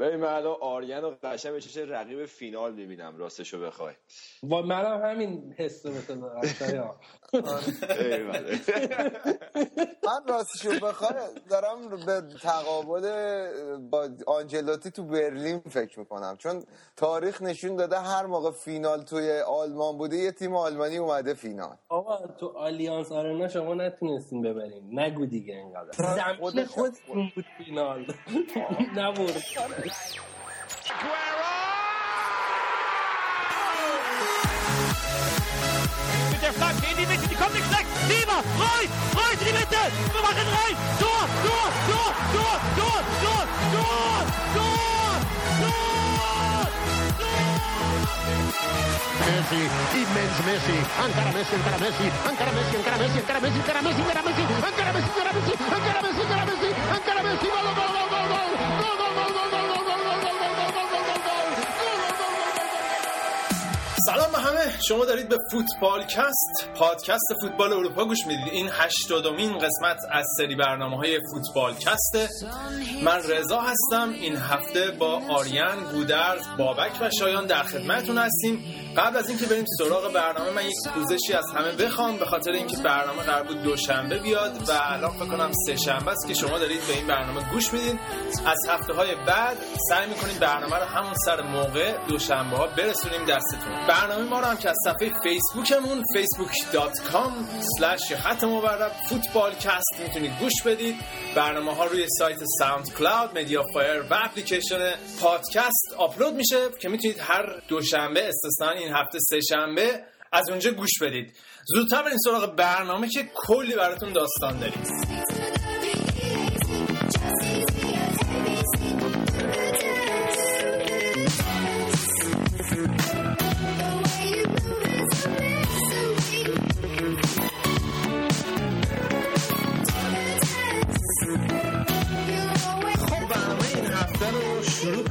ببین من الان آریان و قشنگ به چه رقیب فینال می‌بینم راستشو بخوای. و منم همین حس تو دارم من راستشو بخوای دارم به تقابل با آنجلوتی تو برلین فکر می‌کنم. چون تاریخ نشون داده هر موقع فینال توی آلمان بوده یه تیم آلمانی اومده فینال. آقا تو آلیانس آرنا شما نتونستین ببرین. نگو دیگه اینقدر زمین خودتون بود فینال. Mit der Flanke in die Mitte, die kommt nicht weg. Lieber, rein, rein in die Mitte. Wir machen rein. Tor, Tor, Tor, Tor, Tor, Tor, Tor, Tor, Tor, Tor. Messi, immens Messi, encara Messi, encara Messi, encara Messi, encara Messi, encara Messi, encara Messi, encara Messi, encara Messi, encara Messi, encara Messi, encara Messi, encara Messi, encara Messi, gol, gol, gol, gol. شما دارید به فوتبال کست پادکست فوتبال اروپا گوش می‌دید. این هشتادمین قسمت از سری برنامه های فوتبال کسته من رضا هستم. این هفته با آریان گودرز بابک و شایان در خدمتتون هستیم. قبل از اینکه بریم سراغ برنامه من یک پوزشی از همه بخوام. به خاطر اینکه برنامه قرار بود دوشنبه بیاد و الان فکر کنم سه شنبه است که شما دارید به این برنامه گوش میدین. از هفته های بعد سعی می‌کنیم برنامه رو همون سر موقع دوشنبه ها برسونیم دستتون. برنامه ما رو هم که از صفحه فیسبوکمون facebook.com slash خط مورب فوتبال کست می‌تونید گوش بدید. برنامه ها روی سایت ساوند کلاود مدیا فایر و اپلیکیشن پادکست آپلود میشه که می‌تونید هر دوشنبه استثنا این هفته سه شنبه از اونجا گوش بدید. زودتر بریم سراغ برنامه که کلی براتون داستان داریم.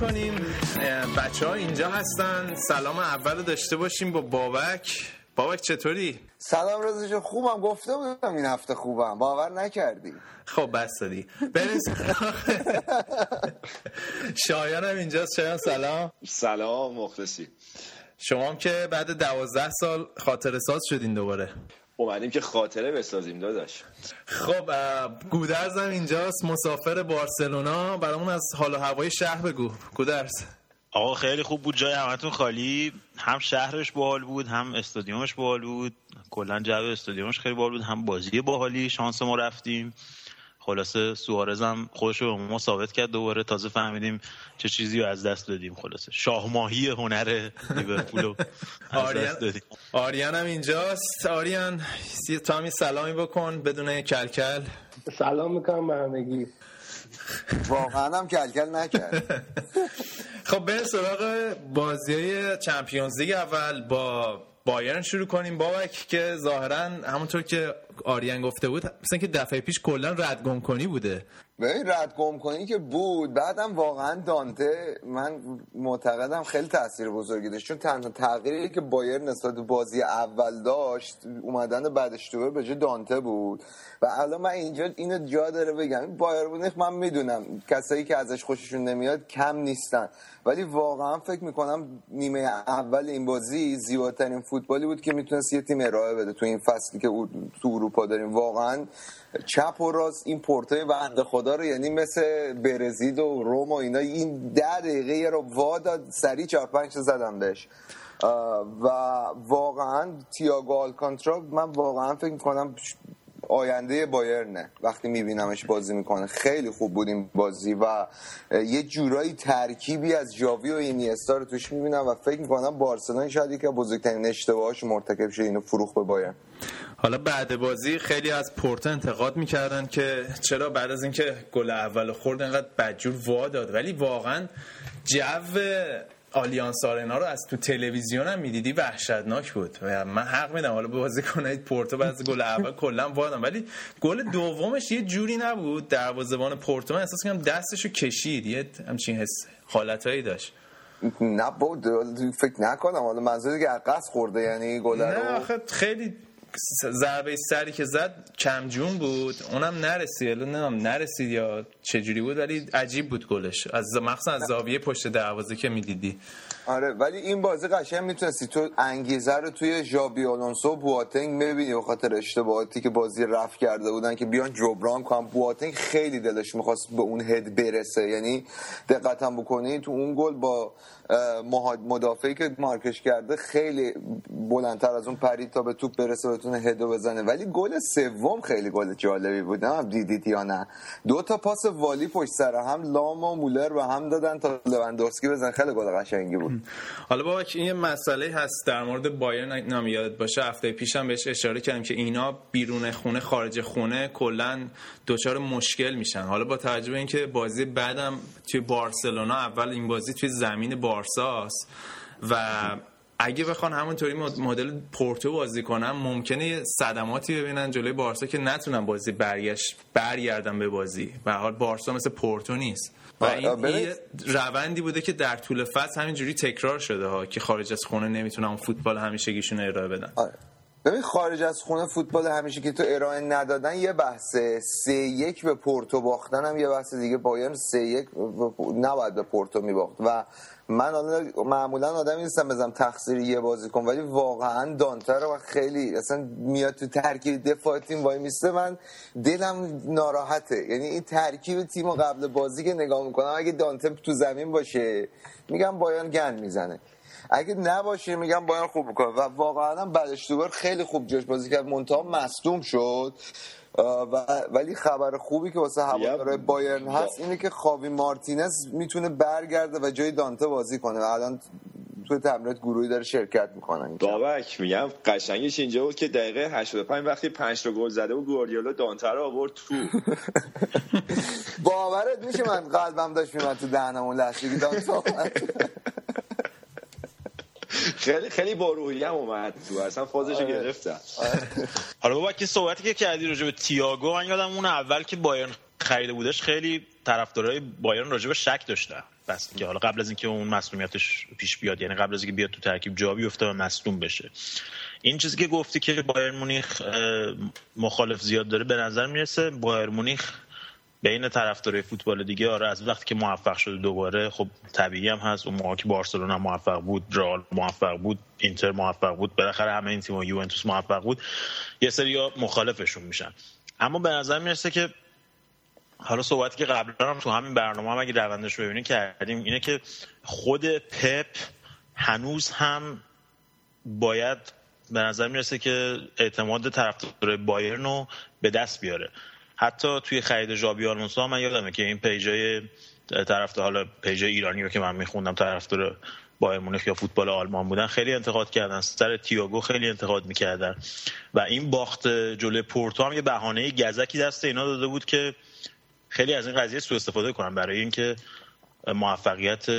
کنیم بچه ها اینجا هستن. سلام اول رو داشته باشیم با بابک. بابک چطوری؟ سلام رضا خوبم. گفته بودم این هفته خوبم. باور نکردی. خب بس دادی. بریم شایان هم اینجاست. شایان سلام. سلام مخلصی. شما هم که بعد دوازده سال خاطر ساز شدین دوباره. اومدیم که خاطره بسازیم داداش. خب گودرز هم اینجاست مسافر بارسلونا. برامون از حال و هوای شهر بگو. گودرز. آقا خیلی خوب بود. جای همتون خالی. هم شهرش باحال بود هم استادیومش باحال بود. کلا جو استادیومش خیلی باحال بود هم بازی باحالی. شانس ما رفتیم. خلاصه سوارز هم خودش رو ما ثابت کرد دوباره. تازه فهمیدیم چه چیزی رو از دست دادیم خلاصه. شاهماهی هنر لیورپول رو از دست دادیم. آریان هم اینجاست. آریان تو هم سلامی بکن بدون کلکل. سلام می‌کنم به همگی. واقعا هم کلکل نکرد. خب به سراغ بازی های چمپیونز لیگ اول با بایرن شروع کنیم. بابک که ظاهرا همونطور که آریان گفته بود مثلا که دفعه پیش کلا رد گم کنی بوده. ببین رد گم کنی که بود. بعدم واقعا دانته. من معتقدم خیلی تاثیر بزرگی داشت. چون تنها تغییری که بایر نسبت به بازی اول داشت اومدن بعدش دوباره به دانته بود. و الان من اینجا اینو جا داره بگم. بایر مونیخ من می‌دونم. کسایی که ازش خوششون نمیاد کم نیستن. ولی واقعا فکر می‌کنم نیمه اول این بازی زیباترین فوتبالی بود که می‌تونست یه تیم ارائه بده تو این فصلی که تو اروپا داریم. واقعا چپ و راست این پورتای بنده خدا رو یعنی مثل برزیل و روم و اینا. این ده دقیقه رو وا داد سریع چهار پنج زدم بهش. و واقعا تییاگو آلکانترا من واقعا فکر می‌کنم آینده بایرنه وقتی میبینمش بازی می‌کنه. خیلی خوب بود این بازی و یه جورایی ترکیبی از جاوی و اینیستا رو توش می‌بینم و فکر می‌کنم بارسلون شاید یکی بزرگترین اشتباهاش مرتکب شه اینو فروخ به بایرن. حالا بعد بازی خیلی از پورتو انتقاد می‌کردن که چرا بعد از اینکه گل اول خورد انقدر بدجور وا داد. ولی واقعا جو آلیانس آرنا رو از تو تلویزیون هم می‌دیدی وحشتناک بود. و من حق میدم حالا بازی کنید پورتو بعد گل اول کلا وادم ولی گل دومش یه جوری نبود. دروازه‌بان پورتو من احساس کنم دستشو کشید. یه همچین حس حالتایی داشت. نه بود فکر نکنم. حالا منظوری که عقص خورده یعنی گل رو. خیلی ضربه سری که زد کمجون بود. اونم نرسید. نمی‌دونم نرسید یا چجوری بود ولی عجیب بود گلش. از مخصوصا از زاویه پشت دروازه که می‌دیدی. آره ولی این بازی قشنگ می‌تونستی تو انگیزه رو توی ژابی آلونسو بواتنگ ببینی به خاطر اشتباهاتی که بازی رفت کرده بودن که بیان جبران کنن. بواتنگ خیلی دلش می‌خواست به اون هد برسه. یعنی دقتم بکنی تو اون گل با مدافعی که مارکش کرده خیلی بلندتر از اون پرید تا به توپ برسه بتونه هدو بزنه. ولی گل سوم خیلی گل جالبی بود. نه دیدید یا نه؟ دو تا پاس والی پشت سر هم لام و مولر و هم دادن تا لوندوفسکی بزن خیلی گل قشنگی بود. حالا بابا این یه مسئله هست در مورد بایرن. نام یادت باشه هفته پیشم بهش اشاره کردم که اینا بیرون خونه خارج خونه کلا دچار مشکل میشن. حالا با توجه به اینکه بازی بعدم توی بارسلونا اول این بازی توی زمین بارساست و اگه بخوان همونطوری مدل پورتو بازی کنن ممکنه صدماتی ببینن جلوی بارسا که نتونن بازی برگشت برگردن به بازی. به حال بارسا مثل پورتو نیست. و این روندی بوده که در طول فصل همینجوری تکرار شده ها که خارج از خونه نمی‌تونن اون فوتبال همیشگیشون ارائه بدن. ببین خارج از خونه فوتبال همیشه که تو ارائه ندادن یه بحثه. سه یک به پورتو باختن هم یه بحث دیگه. بایرن سه یک نباید به پورتو میباخت. و من معمولا آدمی نیستم بزنم تقصیر یه بازیکن ولی واقعا دانتر و خیلی اصلا میاد تو ترکیب دفاع تیم وای میسته. من دلم ناراحته. یعنی این ترکیب تیم قبل بازی که نگاه می‌کنم اگه دانتر تو زمین باشه میگم بایان گند می‌زنه. اگه نباشه میگم بایان خوب می‌کنه. و واقعا بعدش دوبار خیلی خوب جوش بازی کرد. منتها مصدوم شد. ولی خبر خوبی که واسه هوادارهای بایرن هست اینه که خاوی مارتینز می‌تونه برگرده و جای دانته بازی کنه. الان توی تمرینات گروهی داره شرکت می‌کنن بابک میگم قشنگش اینجا بود که دقیقه 85 وقتی 5 تا گل زده و گواردیولا دانته رو آورد تو. باورت میشه من قلبم داشت میمد تو دهنم اون لحظه دانته خیلی خیلی با روحیه اومد تو اصلا فازشو آره. گرفتن حالا بابا که صحبتی که کردی راجع به تییاگو من یادم اون اول که بایرن خریده بودش خیلی طرفدارای بایرن راجع به شک داشتن. بس که حالا قبل از اینکه اون مسئولیتش پیش بیاد یعنی قبل از اینکه بیاد تو ترکیب جا بیفته و مصدوم بشه. این چیزی که گفتی که بایرن مونیخ مخالف زیاد داره به نظر می‌رسه بایرن مونیخ بین طرفدارای فوتبال دیگه آره از وقتی که موفق شده دوباره خب طبیعی هم هست. اون موقع که بارسلونا موفق بود رئال موفق بود اینتر موفق بود بالاخره همه این تیم‌ها یوونتوس موفق بود یه سری مخالفشون میشن. اما به نظر می‌رسه که حالا صحبتی که قبلا هم تو همین برنامه هم اگه روندش رو ببینیم کردیم اینه که خود پپ هنوز هم باید به نظر می‌رسه که اعتماد طرفدار بایرن رو به دست بیاره. حتی توی خرید ژابی آلونسو من یادمه که این page ای طرف حالا page ایرانی رو که من میخوندم طرفدار بایرن مونیخ یا فوتبال آلمان بودن خیلی انتقاد کردن. سر تییاگو خیلی انتقاد می‌کردن. و این باخت جلوی پورتو هم یه بهانه گزکی دست اینا داده بود که خیلی از این قضیه سوء استفاده کنن. برای اینکه موفقیت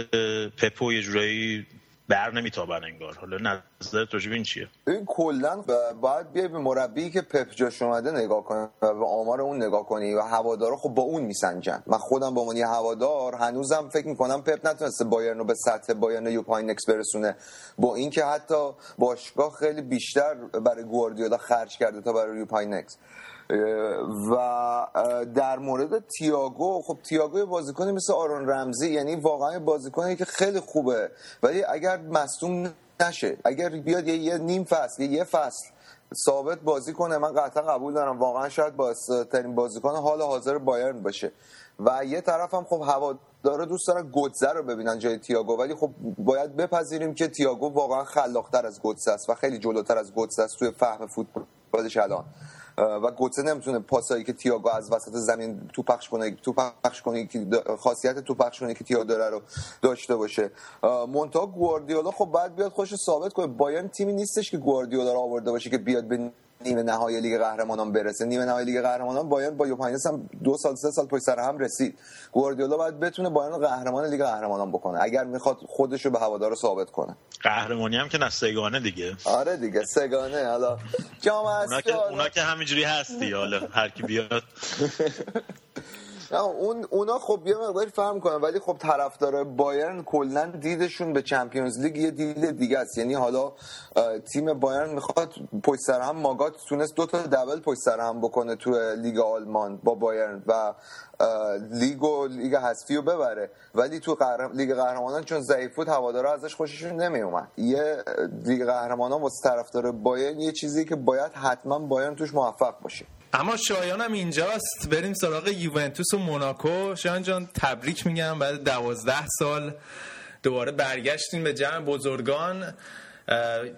پپ رو یه جورایی بر نمیتابن انگار. حالا نظرت راجع این چیه؟ این کلا باید بیای به مربی که پپ جاش اومده نگاه کنی و به آمار اون نگاه کنی و هوادارا خب با اون میسنجن. من خودم با عنوان هوادار هنوزم فکر می‌کنم پپ نتونسته بایرن رو به سطح بایرن یوپ هاینکس برسونه. با اینکه حتی باشگاه خیلی بیشتر برای گواردیولا خرج کرده تا برای یوپ هاینکس و در مورد تیاگو خب تیاگو بازیکنی مثل آرون رمزی یعنی واقعا بازیکنی که خیلی خوبه. ولی اگر مصدوم نشه اگر بیاد یه, نیم فصل یه فصل ثابت بازی کنه من قطعا قبول دارم. واقعا شاید با ترین بازیکن حال حاضر بایرن باشه. و یه طرف هم خب هوا داره دوست دارن گوتزه رو ببینن جای تییاگو ولی خب باید بپذیریم که تییاگو واقعا خلاقتر از گوتزه است و خیلی جلوتر از گوتزه است توی فهم فوتبالش الان. و گوتسه نمی‌تونه پاسایی که تییاگو از وسط زمین تو پخش کنه تو پخش کنه خاصیت تو پخش کنه که تییاگو داره رو داشته باشه. منتها گواردیولا خب بعد بیاد خودشو ثابت کنه. بایرن تیمی نیستش که گواردیولا رو آورده باشه که بیاد به نیمه نهایی لیگ قهرمانان برسه. نیمه نهایی لیگ قهرمانان بایرن با یوپ هاینکس هم دو سال سه سال پشت سر هم رسید. گواردیولا باید بتونه بایرن قهرمان لیگ قهرمانان بکنه. اگر می‌خواد خودش رو به هوادارا ثابت کنه. قهرمانی هم که نه سه‌گانه دیگه. آره دیگه سه‌گانه. حالا جام اونا که اونا که همینجوری هستی حالا هر کی بیاد. اون اونا خب یه مقداری فهم کنن ولی خب طرفدار بایرن کلا دیدشون به Champions League یه دید دیگه است. یعنی حالا تیم بایرن می‌خواد پشت سر هم ماگات تونست دو تا double پشت سر هم بکنه تو لیگ آلمان با بایرن و لیگ و لیگ حذفی رو ببره. ولی تو قهر... لیگ قهرمانان چون ضعیف بود هوادارا ازش خوششون نمی اومد یه لیگ قهرمانان واسه طرفدار بایرن یه چیزی که باید حتما بایرن توش موفق باشه. اما شایان هم اینجاست. بریم سراغ یوونتوس و موناکو. شایان جان تبریک میگم. بعد دوازده سال دوباره برگشتیم به جمع بزرگان.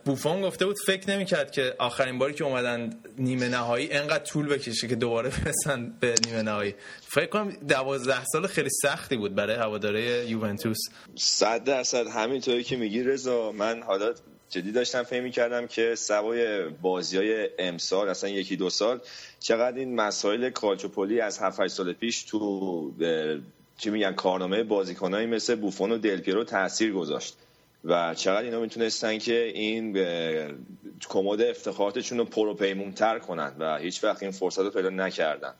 بوفون گفته بود فکر نمی‌کرد که آخرین باری که اومدن نیمه نهایی انقدر طول بکشه که دوباره برسن به نیمه نهایی. فکر کنم دوازده سال خیلی سختی بود برای هواداره یوونتوس. صد درصد همینطوری که میگی رضا من حالا جدی داشتم فهمی کردم که سوای بازی های امسال اصلا یکی دو سال چقدر این مسائل کالچوپولی از 7 سال پیش تو چی میگن کارنامه بازیکنایی مثل بوفون و دلپیرو تاثیر گذاشت و چقدر اینا می‌تونستن که این کمد افتخاراتشون رو پروپیمونتر کنن و هیچ وقت این فرصت رو پیدا نکردن.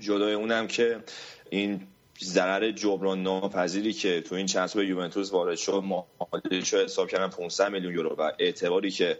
جدای اونم که این ضرر جبران ناپذیری که تو این چند سال یوونتوس وارد شد معادلش شو حساب کردن 500 میلیون یورو و اعتباری که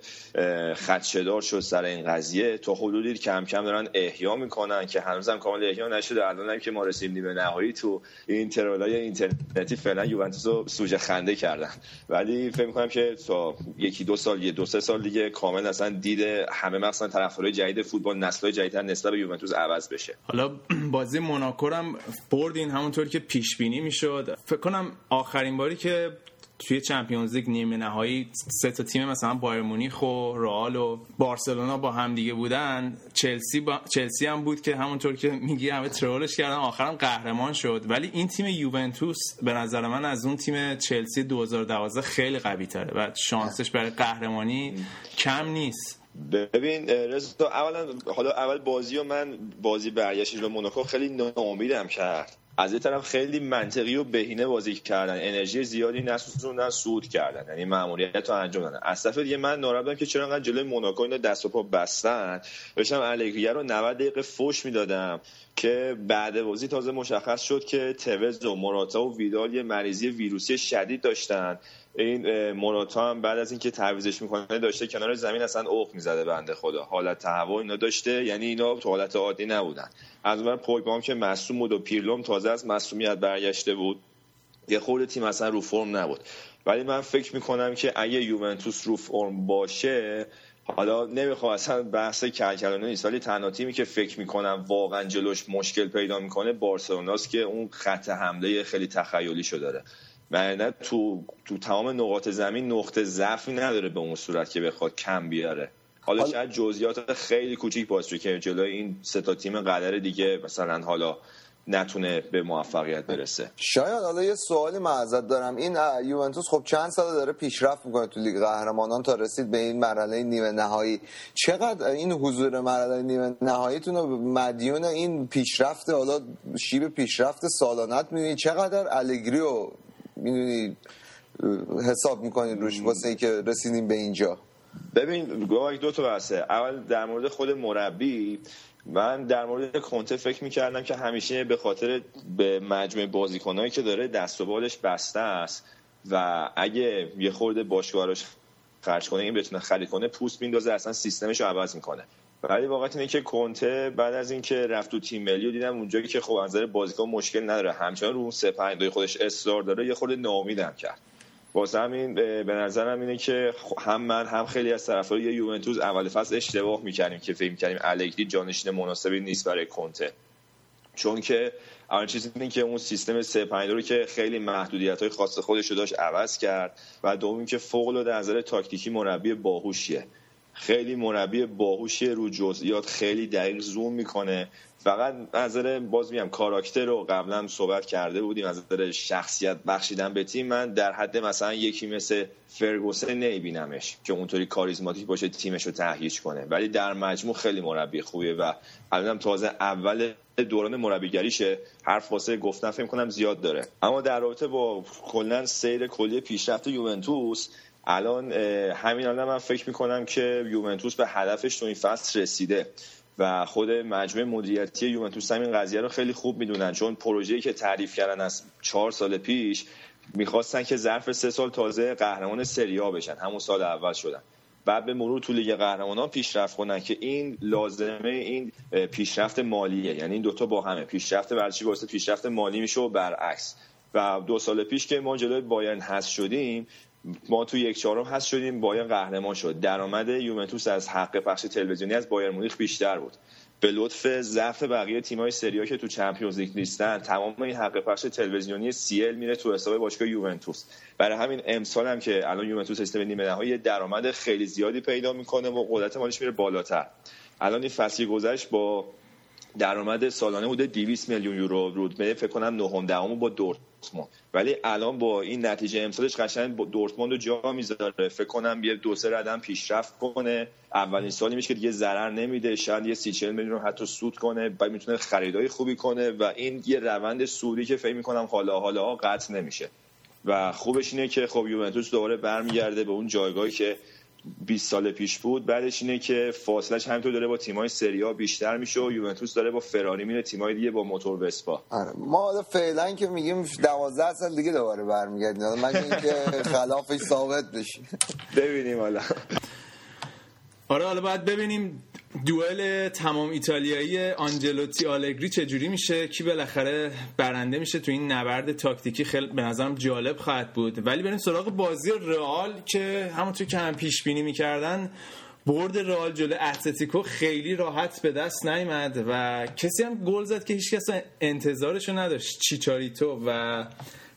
خدشدار شد سر این قضیه. تا حدودی کم کم دارن احیا می‌کنن که هنوزم کامل احیا نشده. الان هم که ما رسیدیم نیمه نهایی تو این ترولای اینترنتی فعلا یوونتوس رو سوژه خنده کردن. ولی فکر می‌کنم که تا یکی دو سال یه دو سه سال دیگه کامل اصلا دید همه مثلا طرفدارای جدید فوتبال نسل‌های جدیدتر نسبت به یوونتوس عوض بشه. حالا بازی موناکو هم بردین همونطور که پیش بینی می‌شد. فکر کنم آخرین باری که توی چمپیونز لیگ نیمه نهایی سه تا تیم مثلا بایر مونیخ و رئال و بارسلونا با هم دیگه بودن چلسی با... چلسی هم بود که همونطور که میگی همه ترولش کردن آخرم قهرمان شد. ولی این تیم یوونتوس به نظر من از اون تیم چلسی 2012 خیلی قوی تره و شانسش برای قهرمانی کم نیست. ببین رضا اولا حالا اول بازی و من بازی برگشت به موناکو خیلی ناامیدم کرد. از یه طرف خیلی منطقی و بهینه بازی کردن. انرژی زیادی نسوزوندن سود کردن. یعنی ماموریت رو انجام دادن. از طرف دیگه من ناراحتم که چرا انقدر جلوی موناکو اینا دست و پا بستن. بشم الگریه رو 90 دقیقه فوش می‌دادم که بعد بازی تازه مشخص شد که توز و مراتا و ویدال یه مریضی ویروسی شدید داشتن. این موراتا هم بعد از اینکه تعویزش می‌کنه داشته کنار زمین اصلا اوق می‌زده بنده خدا. حالت تهوع اینا داشته یعنی اینا تو حالت عادی نبودن. از اون پوگبام که مصوم بود و پیرلوم تازه از مصومیت برگشته بود. یه خورده تیم اصلا رو فرم نبود. ولی من فکر می‌کنم که اگه یوونتوس رو فرم باشه حالا نمی‌خوام اصلا بحث کلکلانه نیست ولی تنها تیمی که فکر می‌کنم واقعا جلوش مشکل پیدا می‌کنه بارسلوناست که اون خط حمله خیلی تخیلی شو داره. و تو تو تمام نقاط زمین نقطه ضعفی نداره به اون صورت که بخواد کم بیاره. حالا, حالا شاید جزئیات خیلی کوچیک باشه که جلوی این سه تا تیم قدر دیگه مثلا حالا نتونه به موفقیت برسه. شاید حالا یه سوالی معذت دارم. این یوونتوس خب چند سال داره پیشرفت می‌کنه تو لیگ قهرمانان تا رسید به این مرحله نیمه نهایی. چقدر این حضور مرحله نیمه نهاییتون رو مدیون این پیشرفت حالا شیب پیشرفت سالانت می‌بینید چقدر الگری و می‌دونی حساب می‌کنید روش واسه ای که رسیدیم به اینجا. ببین گواه دو تا بحثه. اول در مورد خود مربی. من در مورد کنته فکر می‌کردم که همیشه به خاطر به مجموع بازیکنهایی که داره دست و بالش بسته است و اگه یه خورده باشگاهش خرج کنه این بتونه خرید کنه پوست میندازه اصلا سیستمش رو عوض می‌کنه. ولی واقعا اینه که کنته بعد از اینکه رفت تو تیم ملی و دیدم اونجایی که خب از نظر بازیکن مشکل نداره. همچنان رو اون سه پنج خودش اصرار داره یه خورده ناامیدم کرد. واسه همین به نظرم اینه که هم من هم خیلی از طرفدار یه یوونتوس اول فصل اشتباه می‌کردیم که فکر می‌کردیم الگری جانشین مناسبی نیست برای کنته چون که اول چیزی اینه که اون سیستم 3 5 رو که خیلی محدودیت های خاص خودش رو داشت عوض کرد و دوم که فوق العاده نظر تاکتیکی مربی باهوشیه. خیلی مربی باهوشی رو جزئیات خیلی دقیق زوم می‌کنه. فقط نظر باز میگم کاراکتر رو قبلا صحبت کرده بودیم از نظر شخصیت بخشیدن به تیم. من در حد مثلا یکی مثل فرگوسن نمیبینمش که اونطوری کاریزماتیک باشه تیمش رو کنه. ولی در مجموع خیلی مربی خوبیه و الانم تازه اول دوران مربیگریشه. حرف واسه گفتن فکر کنم زیاد داره. اما در رابطه با کلا سیر کلی پیشرفت یوونتوس الان همین الان من فکر می‌کنم که یوونتوس به هدفش تو این فصل رسیده و خود مجموعه مدیریتی یوونتوس هم این قضیه رو خیلی خوب می‌دونن. چون پروژه‌ای که تعریف کردن از چهار سال پیش می‌خواستن که ظرف سه سال تازه قهرمان سریا بشن. همون سال اول شدن. بعد به مرور تو لیگ قهرمانان پیشرفت کنن که این لازمه این پیشرفت مالیه. یعنی این دوتا با همه. پیشرفت ورزشی واسه پیشرفت مالی میشه و برعکس. و دو سال پیش که ما جلوی بایرن هست شدیم ما تو یک چهارم هست شدیم بایرن قهرمان شد. درآمد یوونتوس از حق پخش تلویزیونی از بایر مونیخ بیشتر بود. به لطف ضعف بقیه تیم‌های سریا که تو چمپیونز لیگ نیستن تمام این حق پخش تلویزیونی سی میره تو حساب باشگاه یوونتوس. برای همین امسال هم که الان یوونتوس به نیمه نهایی درآمد خیلی زیادی پیدا می‌کنه و قدرت مالیش میره بالاتر. الان این فصلی گذشت با درآمد سالانه بوده 200 میلیون یورو. رودمه فکر کنم نهم دهم با دورتموند ولی الان با این نتیجه امسالش قشنگ دورتموند رو جا می‌ذاره. فکر کنم یه دو سه ردم پیشرفت کنه. اولین سالی میشه که دیگه ضرر نمیده. شاید یه سی چل میلیون حتی سود کنه بعد می‌تونه خریدای خوبی کنه و این یه روند سودی که فکر می‌کنم حالا حالا قطع نمیشه. و خوبش اینه که خب یوونتوس دوباره برمیگرده به اون جایگاهی که 20 سال پیش بود. بعدش اینه که فاصلش همینطور داره با تیمای سری بیشتر میشه و یوونتوس داره با فراری میره تیمای دیگه با موتور وسپا. آره. ما حالا فعلا که میگیم 12 سال دیگه دوباره برمیگردیم. من اینکه خلافش ثابت بشه. ببینیم حالا. آره حالا باید ببینیم دوئل تمام ایتالیایی آنجلوتی آلگری چجوری میشه؟ کی بالاخره برنده میشه تو این نبرد تاکتیکی؟ خیلی به نظرم جالب خواهد بود. ولی بریم سراغ بازی رئال که همونطور که هم پیش بینی می‌کردن برد رئال جلو اتلتیکو خیلی راحت به دست نیامد و کسی هم گل زد که هیچ کس انتظارشو نداشت. چیچاریتو و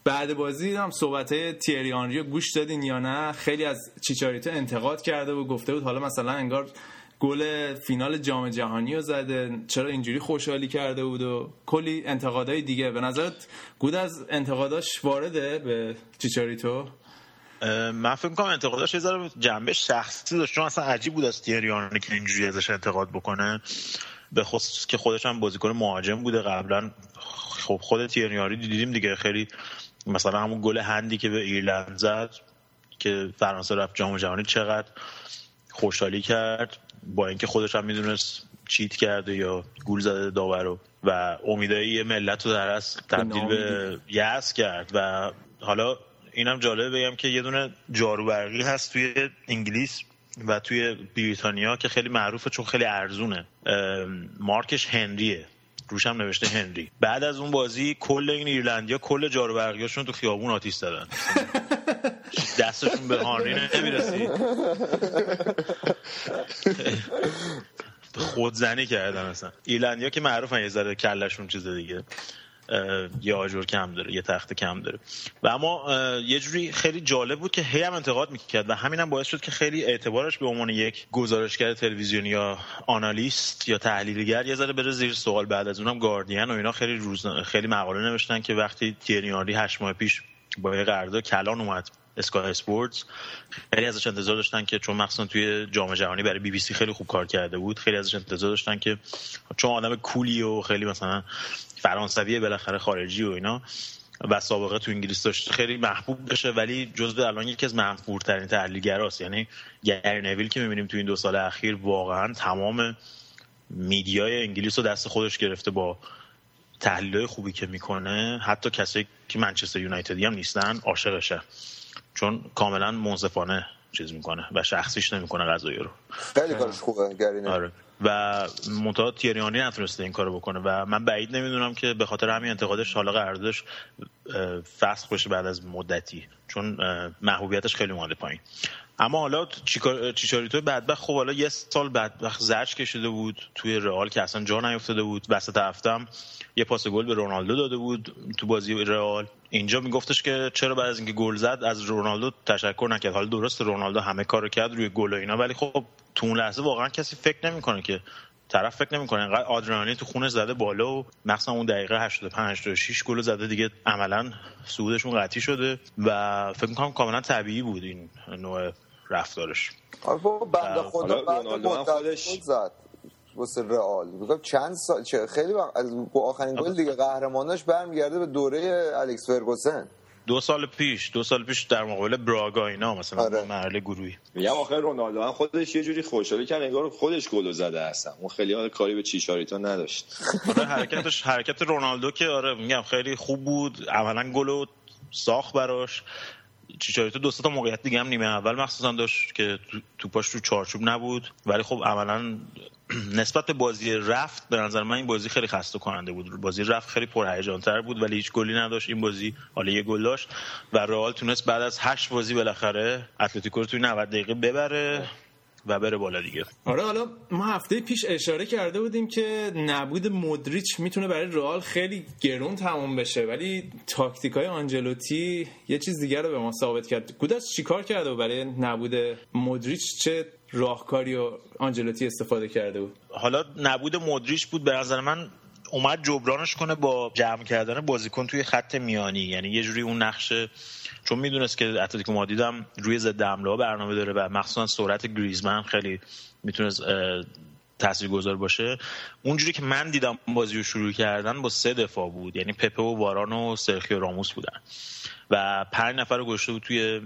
بعد بازی هم صحبت های تیری آنریو گوش دادین یا نه؟ خیلی از چیچاریتو انتقاد کرده و گفته بود حالا مثلا انگار گل فینال جام جهانی رو زده. چرا اینجوری خوشحالی کرده بود و کلی انتقادهای دیگه. به نظرت گود از انتقاداش وارده به چیچاریتو؟ من فکر کنم انتقاداش یه ذره جنبه شخصی داشت. چون اصلا عجیب بود از تیریانی که اینجوری ازش انتقاد بکنه. به خصوص که خودش هم بازیکن مهاجم بوده. قبلا خب خود تیریانی دیدیم دیگه. خیلی مثلا همون گل هندی که به ایرلند زد که فرانسه رفت جام جهانی چقدر خوشحالی کرد. با اینکه خودش هم می‌دونست چیت کرده یا گول زده داورو و امیدایی ملت رو در از تبدیل به یأس کرد و حالا اینم جالبه بگم که یه دونه جاروبرقی هست توی انگلیس و توی بریتانیا که خیلی معروفه چون خیلی ارزونه. مارکش هنریه. روش هم نوشته هنری. بعد از اون بازی کل این ایرلندیا کل جاروبرقیاشون تو خیابون آتیش زدن. دستشون به هانری نمی‌رسید. خودزنی کردن اصلا. ایرلندیا که معروفن یه ذره کلشون چیز دیگه. یه آجر کم داره یه تخت کم داره. و اما یه جوری خیلی جالب بود که هی هم انتقاد می‌کرد و همین هم باعث شد که خیلی اعتبارش به عنوان یک گزارشگر تلویزیونی یا آنالیست یا تحلیلگر یه ذره بره زیر سوال. بعد از اونم گاردین و اینا خیلی روز خیلی مقاله نوشتن که وقتی تیرنیاری هشت ماه پیش با یه قرارداد کلان اومد اسکای اسپورتس خیلی ازش انتظار داشتن که چون مخصوصا توی جام جهانی برای بی بی سی خیلی خوب کار کرده بود خیلی ازش انتظار داشتن که چون آدم کولی و خیلی مثلا فرانسوی بالاخره خارجی و اینا و سابقه تو انگلیس داشته خیلی محبوب بشه ولی جزو الان یکی از منفورترین تحلیلگراست. یعنی گری نویل که می‌بینیم تو این دو سال اخیر واقعا تمام میدیای انگلیس رو دست خودش گرفته با تحلیل خوبی که می‌کنه. حتی کسایی که منچستر یونایتدی هم نیستن عاشقشه. چون کاملا منصفانه چیز می‌کنه و شخصیش نمی‌کنه غذایی رو. خیلی کارش خوبه گرینه آره. و منتها تیریانی نتونسته این کارو بکنه. و من بعید نمی‌دونم که به خاطر همین انتقادش حالا قراردادش فسخ بشه بعد از مدتی. چون محبوبیتش خیلی اومده پایین. اما حالا چیچاریتو بدبخت. خب حالا یه سال بدبخت زرچ کشیده بود توی رئال که اصلا جا نیفتاده بود. وسط هفتم یه پاس گل به رونالدو داده بود تو بازی رئال. اینجا میگفتش که چرا بعد از اینکه گل زد از رونالدو تشکر نکرد. حالا درست رونالدو همه کارو کرد روی گل و اینا ولی خب تو اون لحظه واقعا کسی فکر نمی‌کنه که طرف فکر نمی‌کنه. انقدر آدرنالین تو خونش زده بالا و مخصوصا اون دقیقه 85 86 گل زده دیگه عملا صعودشون قطعی شده و فکر می‌کنم کاملا طبیعی بود این نوع رفتارش. آره بنده خدا بعد خودش زد واسه رئال. میگم چند سال چه خیلی وقت از آخرین گل دیگه قهرماناش برمیگرده به دوره الکس فرگوسن. دو سال پیش دو سال پیش در مقابل براگا اینا مثلا آره. مرحله گروهی. میگم آخر رونالدو هم خودش یه جوری خوشحالی که انگار خودش گل زده هستم اون خیلی ها کاری به چیشاریتا نداشت. آره حرکتش حرکت رونالدو که آره میگم خیلی خوب بود. عملا گل ساخت براش. چیچاریتو دو تا موقعیت دیگه هم نیمه اول مخصوصا داشت که توپاش تو چارچوب نبود. ولی خب عملا نسبت به بازی رفت به نظر من این بازی خیلی خسته کننده بود. بازی رفت خیلی پرهیجان تر بود ولی هیچ گلی نداشت. این بازی حالا یه گل داشت و رئال تونست بعد از هشت بازی بالاخره اتلتیکو رو توی 90 دقیقه ببره. و بره بالا دیگه. آره حالا ما هفته پیش اشاره کرده بودیم که نبود مدریچ می‌تونه برای رئال خیلی گرون تموم بشه ولی تاکتیک های آنجلوتی یه چیز دیگر رو به ما ثابت کرد. گوداس چیکار کرده بود برای نبود مدریچ چه راهکاری و آنجلوتی استفاده کرده بود؟ حالا نبود مدریچ بود به نظر من اومد جبرانش کنه با جمع کردن بازیکن توی خط میانی. یعنی یه جوری اون نقشه چون می‌دونست که اتلتیکو مادرید هم روی ضد حمله برنامه داره و مخصوصا سرعت گریزمن خیلی می‌تونست تاثیرگذار باشه. اونجوری که من دیدم بازی رو شروع کردن با سه دفاع بود. یعنی پپه و واران و سرخیو راموس بودن. و پنج نفر رو بود توی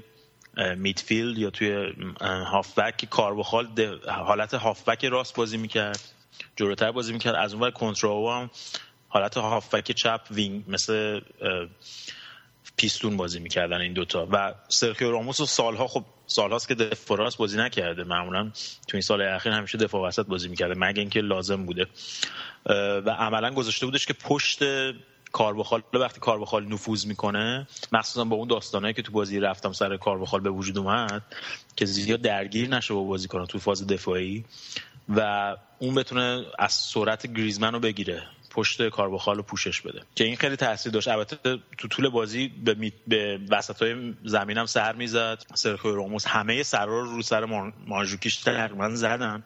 میدفیلد یا توی هافبک کاربخال حالت هافبک راست بازی می‌کرد. جلوتر بازی می‌کرد. از اون کنترل هم حالت هافبک چپ wing مثل پیستون بازی می‌کردن این دوتا. و سرخیو راموس و سالها خب سالهاست که دفاع راست بازی نکرده. معمولا تو این سال اخیر همیشه دفاع وسط بازی می‌کرده مگه اینکه لازم بوده. و عملا گذاشته بودش که پشت کارواخال وقتی کارواخال نفوذ می‌کنه مخصوصا با اون داستانایی که تو بازی رفتم سر کارواخال به وجود اومد که زیاد درگیر نشه با بازی کنه تو فاز دفاعی. و اون بتونه از سرعت گریزمن رو بگیره پشت کاربخال رو پوشش بده. که این خیلی تاثیر داشت. البته تو طول بازی به, می... به وسط های زمین هم سر می‌زد. سرخوی روموس همه سرار رو سر مانجوکیش تقریبا زدن.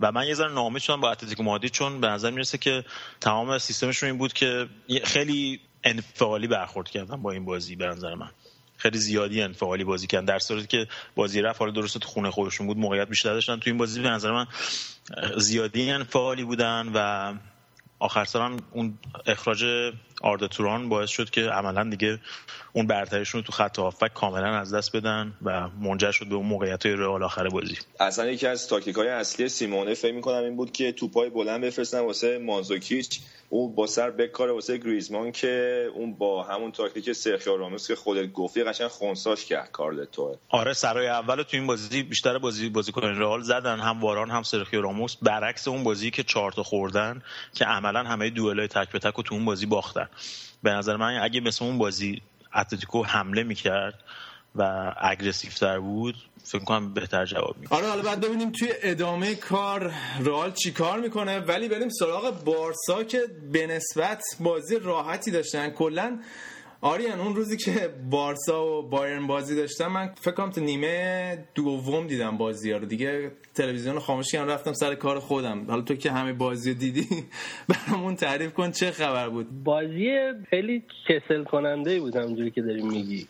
و من یه ذره نامید شدم با اتلتیکو مادرید چون به نظر می‌رسه که تمام سیستمشون این بود که خیلی انفعالی برخورد کردن با این بازی به نظر من. خیلی زیادی انفعالی بازی کردن. در صورتی که بازی رفت حالا درست تو خونه خودشون بود موقعیت بیشتر داشتن. تو این بازی به نظر من زیادی انفعالی بودن و آخر سال اون اخراج آردا توران باعث شد که عملا دیگه اون برتریشون رو تو خط هافک کاملا از دست بدن و منجر شد به اون موقعیت های رئال آخر بازی. اصلا یکی از تاکتیک های اصلی سیمونه فکر می‌کنم این بود که توپای بلند بفرستن واسه مانزوکیچ. اون با سر بکار واسه گریزمان که اون با همون تاکتیک سرخیو راموس که خودت گفتی قشنگ خونساش کرد کارلتو آره سرای اول تو این بازی بیشتر بازی بازیکن رئال زدن هم واران هم سرخیو راموس. برعکس اون بازی که چهار تا خوردن که عملا همه دوئلای تک به تک و تو اون بازی باختن. به نظر من اگه مثل اون بازی اتلتیکو حمله می‌کرد و اگریسیو تر بود فکر کنم بهتر جواب میده آره حالا بعد ببینیم توی ادامه کار رئال چی کار می‌کنه. ولی بریم سراغ بارسا که به نسبت بازی راحتی داشتن. کلا آریان اون روزی که بارسا و بایرن بازی داشتم من فکر کنم تو نیمه دوم دیدم بازی ها رو. دیگه تلویزیون خاموش کردم رفتم سر کار خودم. حالا تو که همه بازی دیدی برامون تعریف کن چه خبر بود؟ بازی خیلی کسل کننده بود همونجوری که داری میگی.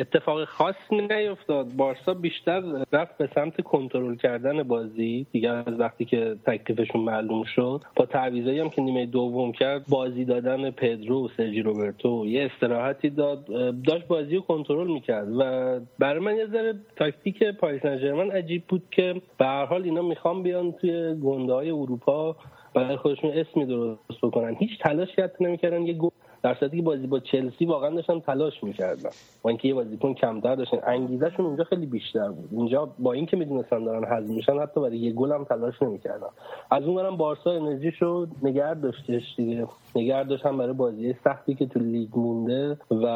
اتفاق خاص نیفتاد. بارسا بیشتر رفت به سمت کنترل کردن بازی. دیگر از وقتی که تکلیفشون معلوم شد با تعویضایی هم که نیمه دوم کرد بازی دادن پدرو و سرجی روبرتو یه استراحتی داد. داشت بازی رو کنترل می‌کرد و برای من یه ذره تاکتیک پاریس سن عجیب بود که به هر حال اینا می‌خوان بیان توی گنده های اروپا برای خودشون اسمی درست بکنن. هیچ تلاشی حتی نمی‌کردن یه گل در صورتی که بازی با چلسی واقعا داشتن تلاش می‌کردن. با اینکه یه بازیکن کمتر داشتن. انگیزشون اونجا خیلی بیشتر بود. اینجا با اینکه می‌دونستن دارن حذف میشن حتی برای یه گل هم تلاش نمی‌کردن. از اون برم بارسا انرژیشو نگرد داشتش دیگه. نگه داشتن برای بازی سختی که تو لیگ مونده و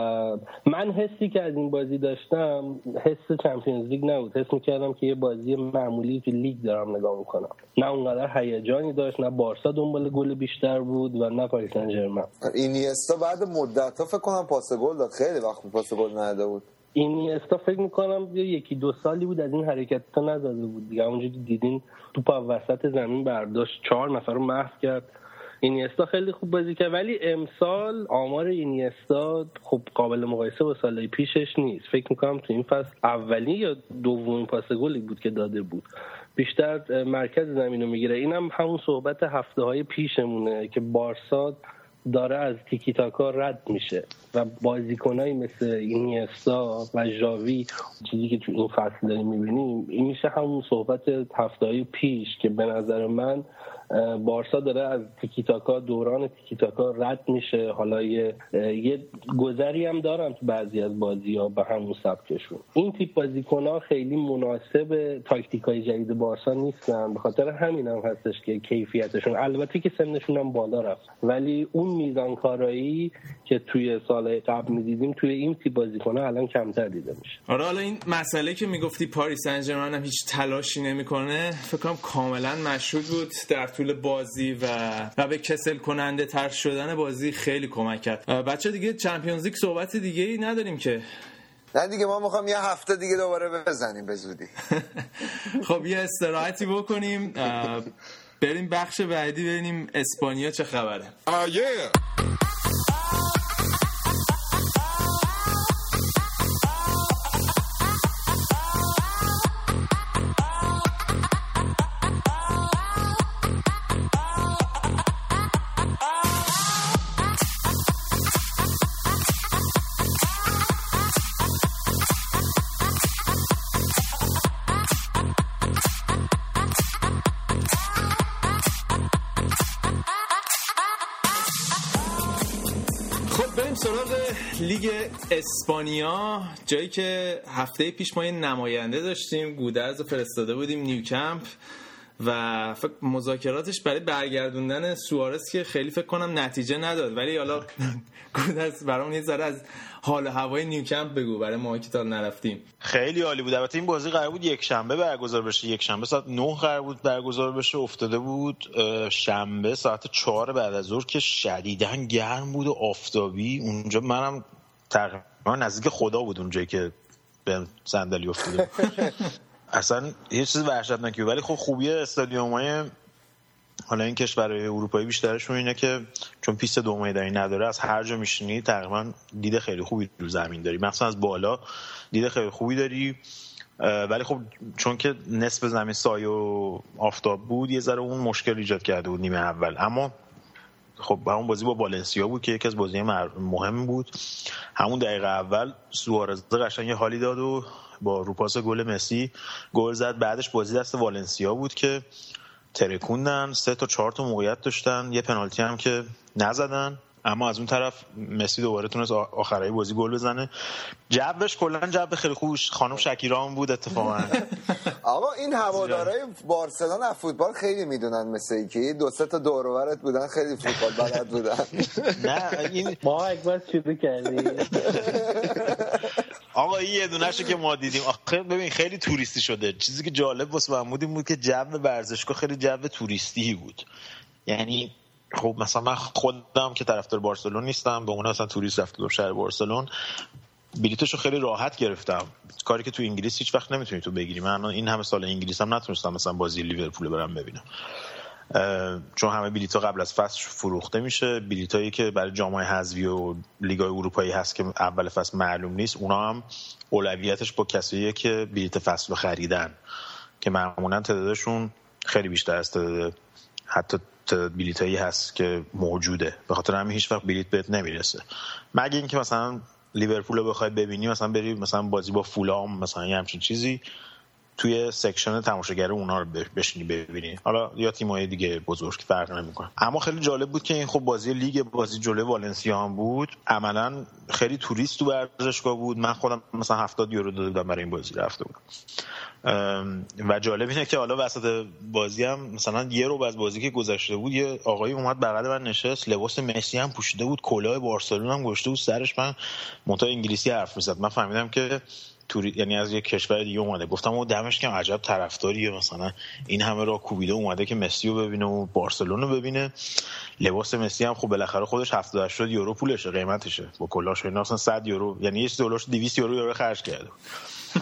من حسی که از این بازی داشتم حس Champions League نبود. حس می‌کردم که یه بازی معمولی تو لیگ دارم نگاه می‌کنم. نه اونقدر هیجانی داشت نه بارسا دنبال گل بیشتر بود و نه پاریس سن ژرمن. اینیستا بعد مدت ها فکر کنم پاس گل داد. خیلی وقت پاس گل نداده بود. اینیستا فکر می‌کنم یکی دو سالی بود از این حرکتا نزده بود دیگه. اونجوری دیدین توپ وسط زمین برداشت. چهار نفر رو محو کرد. اینیستا خیلی خوب بازی کرد. ولی امسال آمار اینیستا خب قابل مقایسه با سالهای پیشش نیست. فکر می‌کنم تو این فصل اولی یا دومین پاس گلی بود که داده بود. بیشتر مرکز زمین رو می‌گیره. اینم همون صحبت هفته های پیشمونه که بارسا داره از تیکی تاکا رد میشه و بازیکنایی مثل اینیستا و ژاوی چیزی که تو این فصل داریم می‌بینیم این میشه همون صحبت هفته پیش که به نظر من بارسا داره از تیکیتاکا دوران تیکیتاکا رد میشه. حالا یه, یه گذری هم دارن تو بعضی از بازی ها به همون سبکشون. این تیپ بازیکن ها خیلی مناسب تاکتیک های جدید بارسا نیستن. به خاطر همین هم هستش که کیفیتشون. البته که سنشون هم بالا رفت. ولی اون میزان کارایی که توی سال قبل می‌دیدیم توی این تیپ بازیکن ها الان کمتر دیده میشه. آره حالا این مسئله که می‌گفتی پاریس سن هم هیچ تلاشی نمی‌کنه فکر کنم کاملا مشهود بود. در طول بازی و و به کسل کننده تر شدن بازی خیلی کمک کرد. بچه دیگه چمپیونز لیگ صحبت دیگه ای نداریم که. نه دیگه ما می‌خوام یه هفته دیگه دوباره بزنیم به زودی. خب یه استراحتی بکنیم. بریم بخش بعدی ببینیم اسپانیا چه خبره. لیگ اسپانیا جایی که هفته پیش ما یه نماینده داشتیم گودرز فرستاده بودیم نیوکمپ و مذاکراتش برای برگردوندن سوارز که خیلی فکر کنم نتیجه نداد. ولی حالا گودرز برام یه ذره از حال هوای نیوکمپ بگو برای ما که تا نرفتیم. خیلی عالی بود. البته این بازی قرار بود یک شنبه برگزار بشه. یک شنبه ساعت 9 قرار بود برگزار بشه. افتاده بود شنبه ساعت 4 بعد از ظهر که شدیدا گرم بود و آفتابی. اونجا منم تقریبا نزدیک خدا بود اونجایی که به صندلی افتاده اصلا یه چیز وحشتناکی ولی خب خوبی استادیوم های حالا این کشورهای اروپایی بیشترشون اینه که چون پیست دو میدانی نداره از هر جا میشینی تقریبا دید خیلی خوبی رو زمین داری. مثلا از بالا دید خیلی خوبی داری. ولی خب چون که نصف زمین سایه و آفتاب بود یه ذره اون مشکل ایجاد کرده بود نیمه اول. اما خب همون بازی با والنسیا بود که یکی از بازی مهم بود. همون دقیقه اول سوارز قشنگ یه حالی داد و با روپاس گل مسی گل زد. بعدش بازی دست والنسیا بود که ترکوندن سه تا چهار تا موقعیت داشتن. یه پنالتی هم که نزدن. اما از اون طرف مسی دوباره تونست آخرای بازی گل بزنه. جبش کلا جب خیلی خوش خانم شکیران بود اتفاقا. آقا این هوادارهای بارسلونا از فوتبال خیلی می‌دونن مثل که. دو سه تا دورورت بودن خیلی فوتبال بلد بودن. نه این ما اکبر شروع کردیم. آقا این یه دونهشو که ما دیدیم. آخه ببین خیلی توریستی شده. چیزی که جالب واسه محمود بود که جو ورزشگاه خیلی جو توریستی بود. یعنی خب مثلا من خودم که طرفدار بارسلون نیستم به اون مثلا توریست رفته شهر بارسلون بلیتشو خیلی راحت گرفتم. کاری که تو انگلیس هیچ وقت نمی‌تونی تو بگیری. من این همه سال انگلیس هم نتونستم مثلا بازی لیورپول برم ببینم. چون همه بلیط ها قبل از فصل فروخته میشه. بلیط هایی که برای جامعه حذفی و لیگای اروپایی هست که اول فصل معلوم نیست اونا هم اولویتش با کساییه که بلیط فصل رو خریدن. که معمولا تعدادشون خیلی بیشتر از حتی بلیط هایی هست که موجوده. به خاطر همین هیچ وقت بلیط بهت نمی‌رسه. مگه اینکه مثلا لیورپول رو بخوای ببینی مثلا بری مثلا بازی با فولام مثلا یه همچین چیزی توی section تماشاگر اونا رو بشینی ببینی. حالا یا تیم‌های دیگه بزرگ فرق نمی‌کنه. اما خیلی جالب بود که این خب بازی لیگ بازی جلوی والنسیا هم بود. عملا خیلی توریست تو ورزشگاه بود. من خودم مثلا 70 یورو داده برای این بازی رفته بودم. و جالب اینه که حالا وسط بازی هم مثلا یه ربع از بازی که گذشته بود یه آقایی اومد بغل من نشست لباس مسی هم پوشیده بود کلاه بارسلونا هم گذاشته بود سرش من منتها انگلیسی حرف می‌زد. من فهمیدم که توری... یعنی از یه کشور دیگه اومده. گفتم او دمش کم عجب طرفداریه مثلا. این همه را کوبیده اومده که مسی رو ببینه و بارسلون رو ببینه. لباس مسی هم خب بالاخره خودش 70 80 یورو پولشه قیمتشه. با کلاش اینا اصلا 100 یورو یعنی یه دلارش 200 یورو یورو خرج کرده.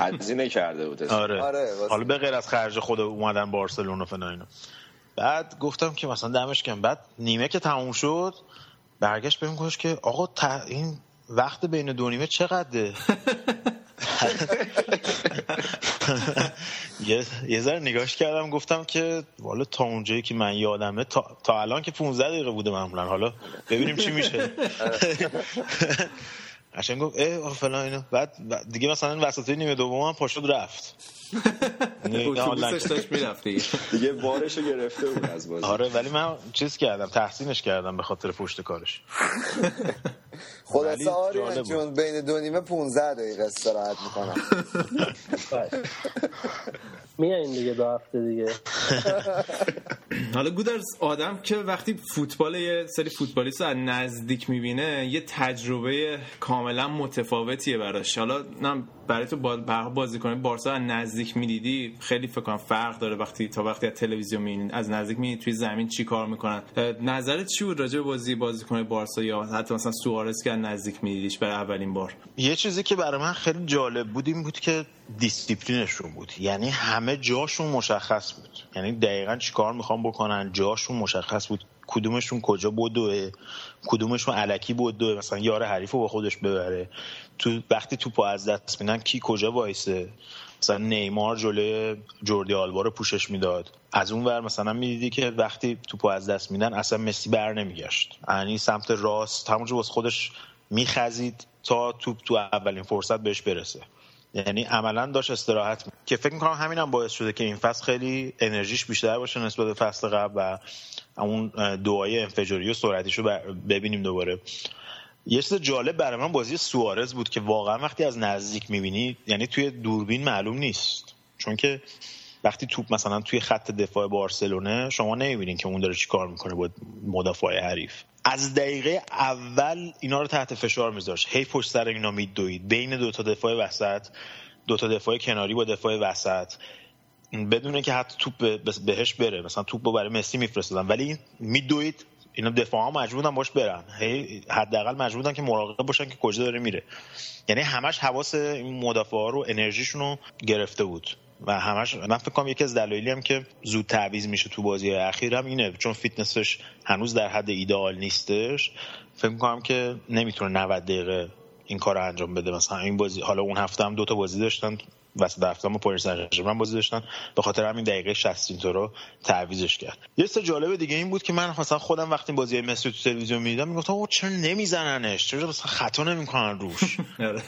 هزینه کرده بود آره, آره حالا به غیر از خرج خود اومدن بارسلون و فنا اینا. بعد گفتم که مثلا دمش کم بعد نیمه که تموم شد برگشت بهم گفت که آقا این وقت بین دو نیمه چقدره؟ یه یه ذره نگاش کردم گفتم که والا تا اونجایی که من یادمه تا, تا الان که 15 دقیقه بوده معمولا. حالا ببینیم چی میشه. عشان گفت اه فلان اینو. بعد دیگه مثلا وسط نیمه دوم هم پاشد رفت. یعنی دیگه. بارشو گرفته بود از بازی. آره ولی من چیز کردم تحسینش کردم به خاطر پشت کارش. خلاصه آریان جون بین دو نیمه 15 دقیقه استراحت می‌کنم. میایین دیگه دو هفته دیگه. حالا گودرز آدم که وقتی فوتبال یه سری فوتبالیست رو از نزدیک می‌بینه یه تجربه کاملا متفاوتیه براش. حالا نه برای تو با- بر- بازیکن بارسا از نزدیک می‌دیدی؟ خیلی فکر کنم فرق داره وقتی تا وقتی از تلویزیون می‌بینین از نزدیک می‌بینی توی زمین چی کار می‌کنن. نظرت چی بود راجع به بازی بازیکن بارسا یا حتی مثلا سوارز که نزدیک میدیدیش برای اولین بار؟ یه چیزی که برای من خیلی جالب بود این بود که دیسیپلینشون بود. یعنی همه جاشون مشخص بود. یعنی دقیقا چیکار می‌خوام بکنن؟ جاشون مشخص بود. کدومشون کجا بدوه کدومشون علکی بدوه مثلا یار حریف رو با خودش ببره. تو وقتی توپو از دست میدن کی کجا وایسه؟ مثلا نیمار جلوی جوردی آلبا رو پوشش می‌داد. از اون ور مثلا می‌دیدی که وقتی توپو از دست میدن اصلا مسی بر نمیگشت. یعنی سمت راست همونجا واسه خودش میخزید تا توپ تو اولین فرصت بهش برسه. یعنی عملا داشت استراحت می- که فکر می‌کنم همین هم باعث شده که این فصل خیلی انرژیش بیشتر باشه نسبت به فصل قبل و اون دعای انفجاری و ببینیم دوباره. یه چیز جالب برای من بازی سوارز بود که واقعا وقتی از نزدیک می‌بینی یعنی توی دوربین معلوم نیست. چون که وقتی توپ مثلا توی خط دفاع بارسلونه شما نمی‌بینین که اون داره چی کار می‌کنه با مدافع حریف. از دقیقه اول اینا رو تحت فشار میذاشت. هی پشت سر اینا میدوید. بین دو تا دفاع وسط دو تا دفاع کناری با دفاع وسط. بدونه که حتی توپ به- بهش بره. مثلا توپ برای مسی میفرستادن. ولی میدوید. اینا دفاع ها مجبورن باش برن. حداقل مجبورن که مراقب باشن که کجا داره میره. یعنی همش حواس این مدافع ها رو انرژیشون رو گرفته بود. و همش من فکر کنم یکی از دلایلی هم که زود تعویض میشه تو بازی اخیر هم اینه. چون فیتنسش هنوز در حد ایدئال نیستش. فکر می‌کنم که نمی‌تونه 90 دقیقه این کار رو انجام بده. مثلا این بازی حالا اون هفته هم دو تا بازی داشتن. وسط هفته هم پاریس سن ژرمن بازی داشتن. به خاطر همین دقیقه 60 اینطور رو تعویضش کرد. یه چیز جالب دیگه این بود که من مثلا خودم وقتی بازی مسی تو تلویزیون می‌دیدم می‌گفتم آقا چرا نمیزننش؟ چرا مثلا خطا نمی‌کنن روش؟ آره.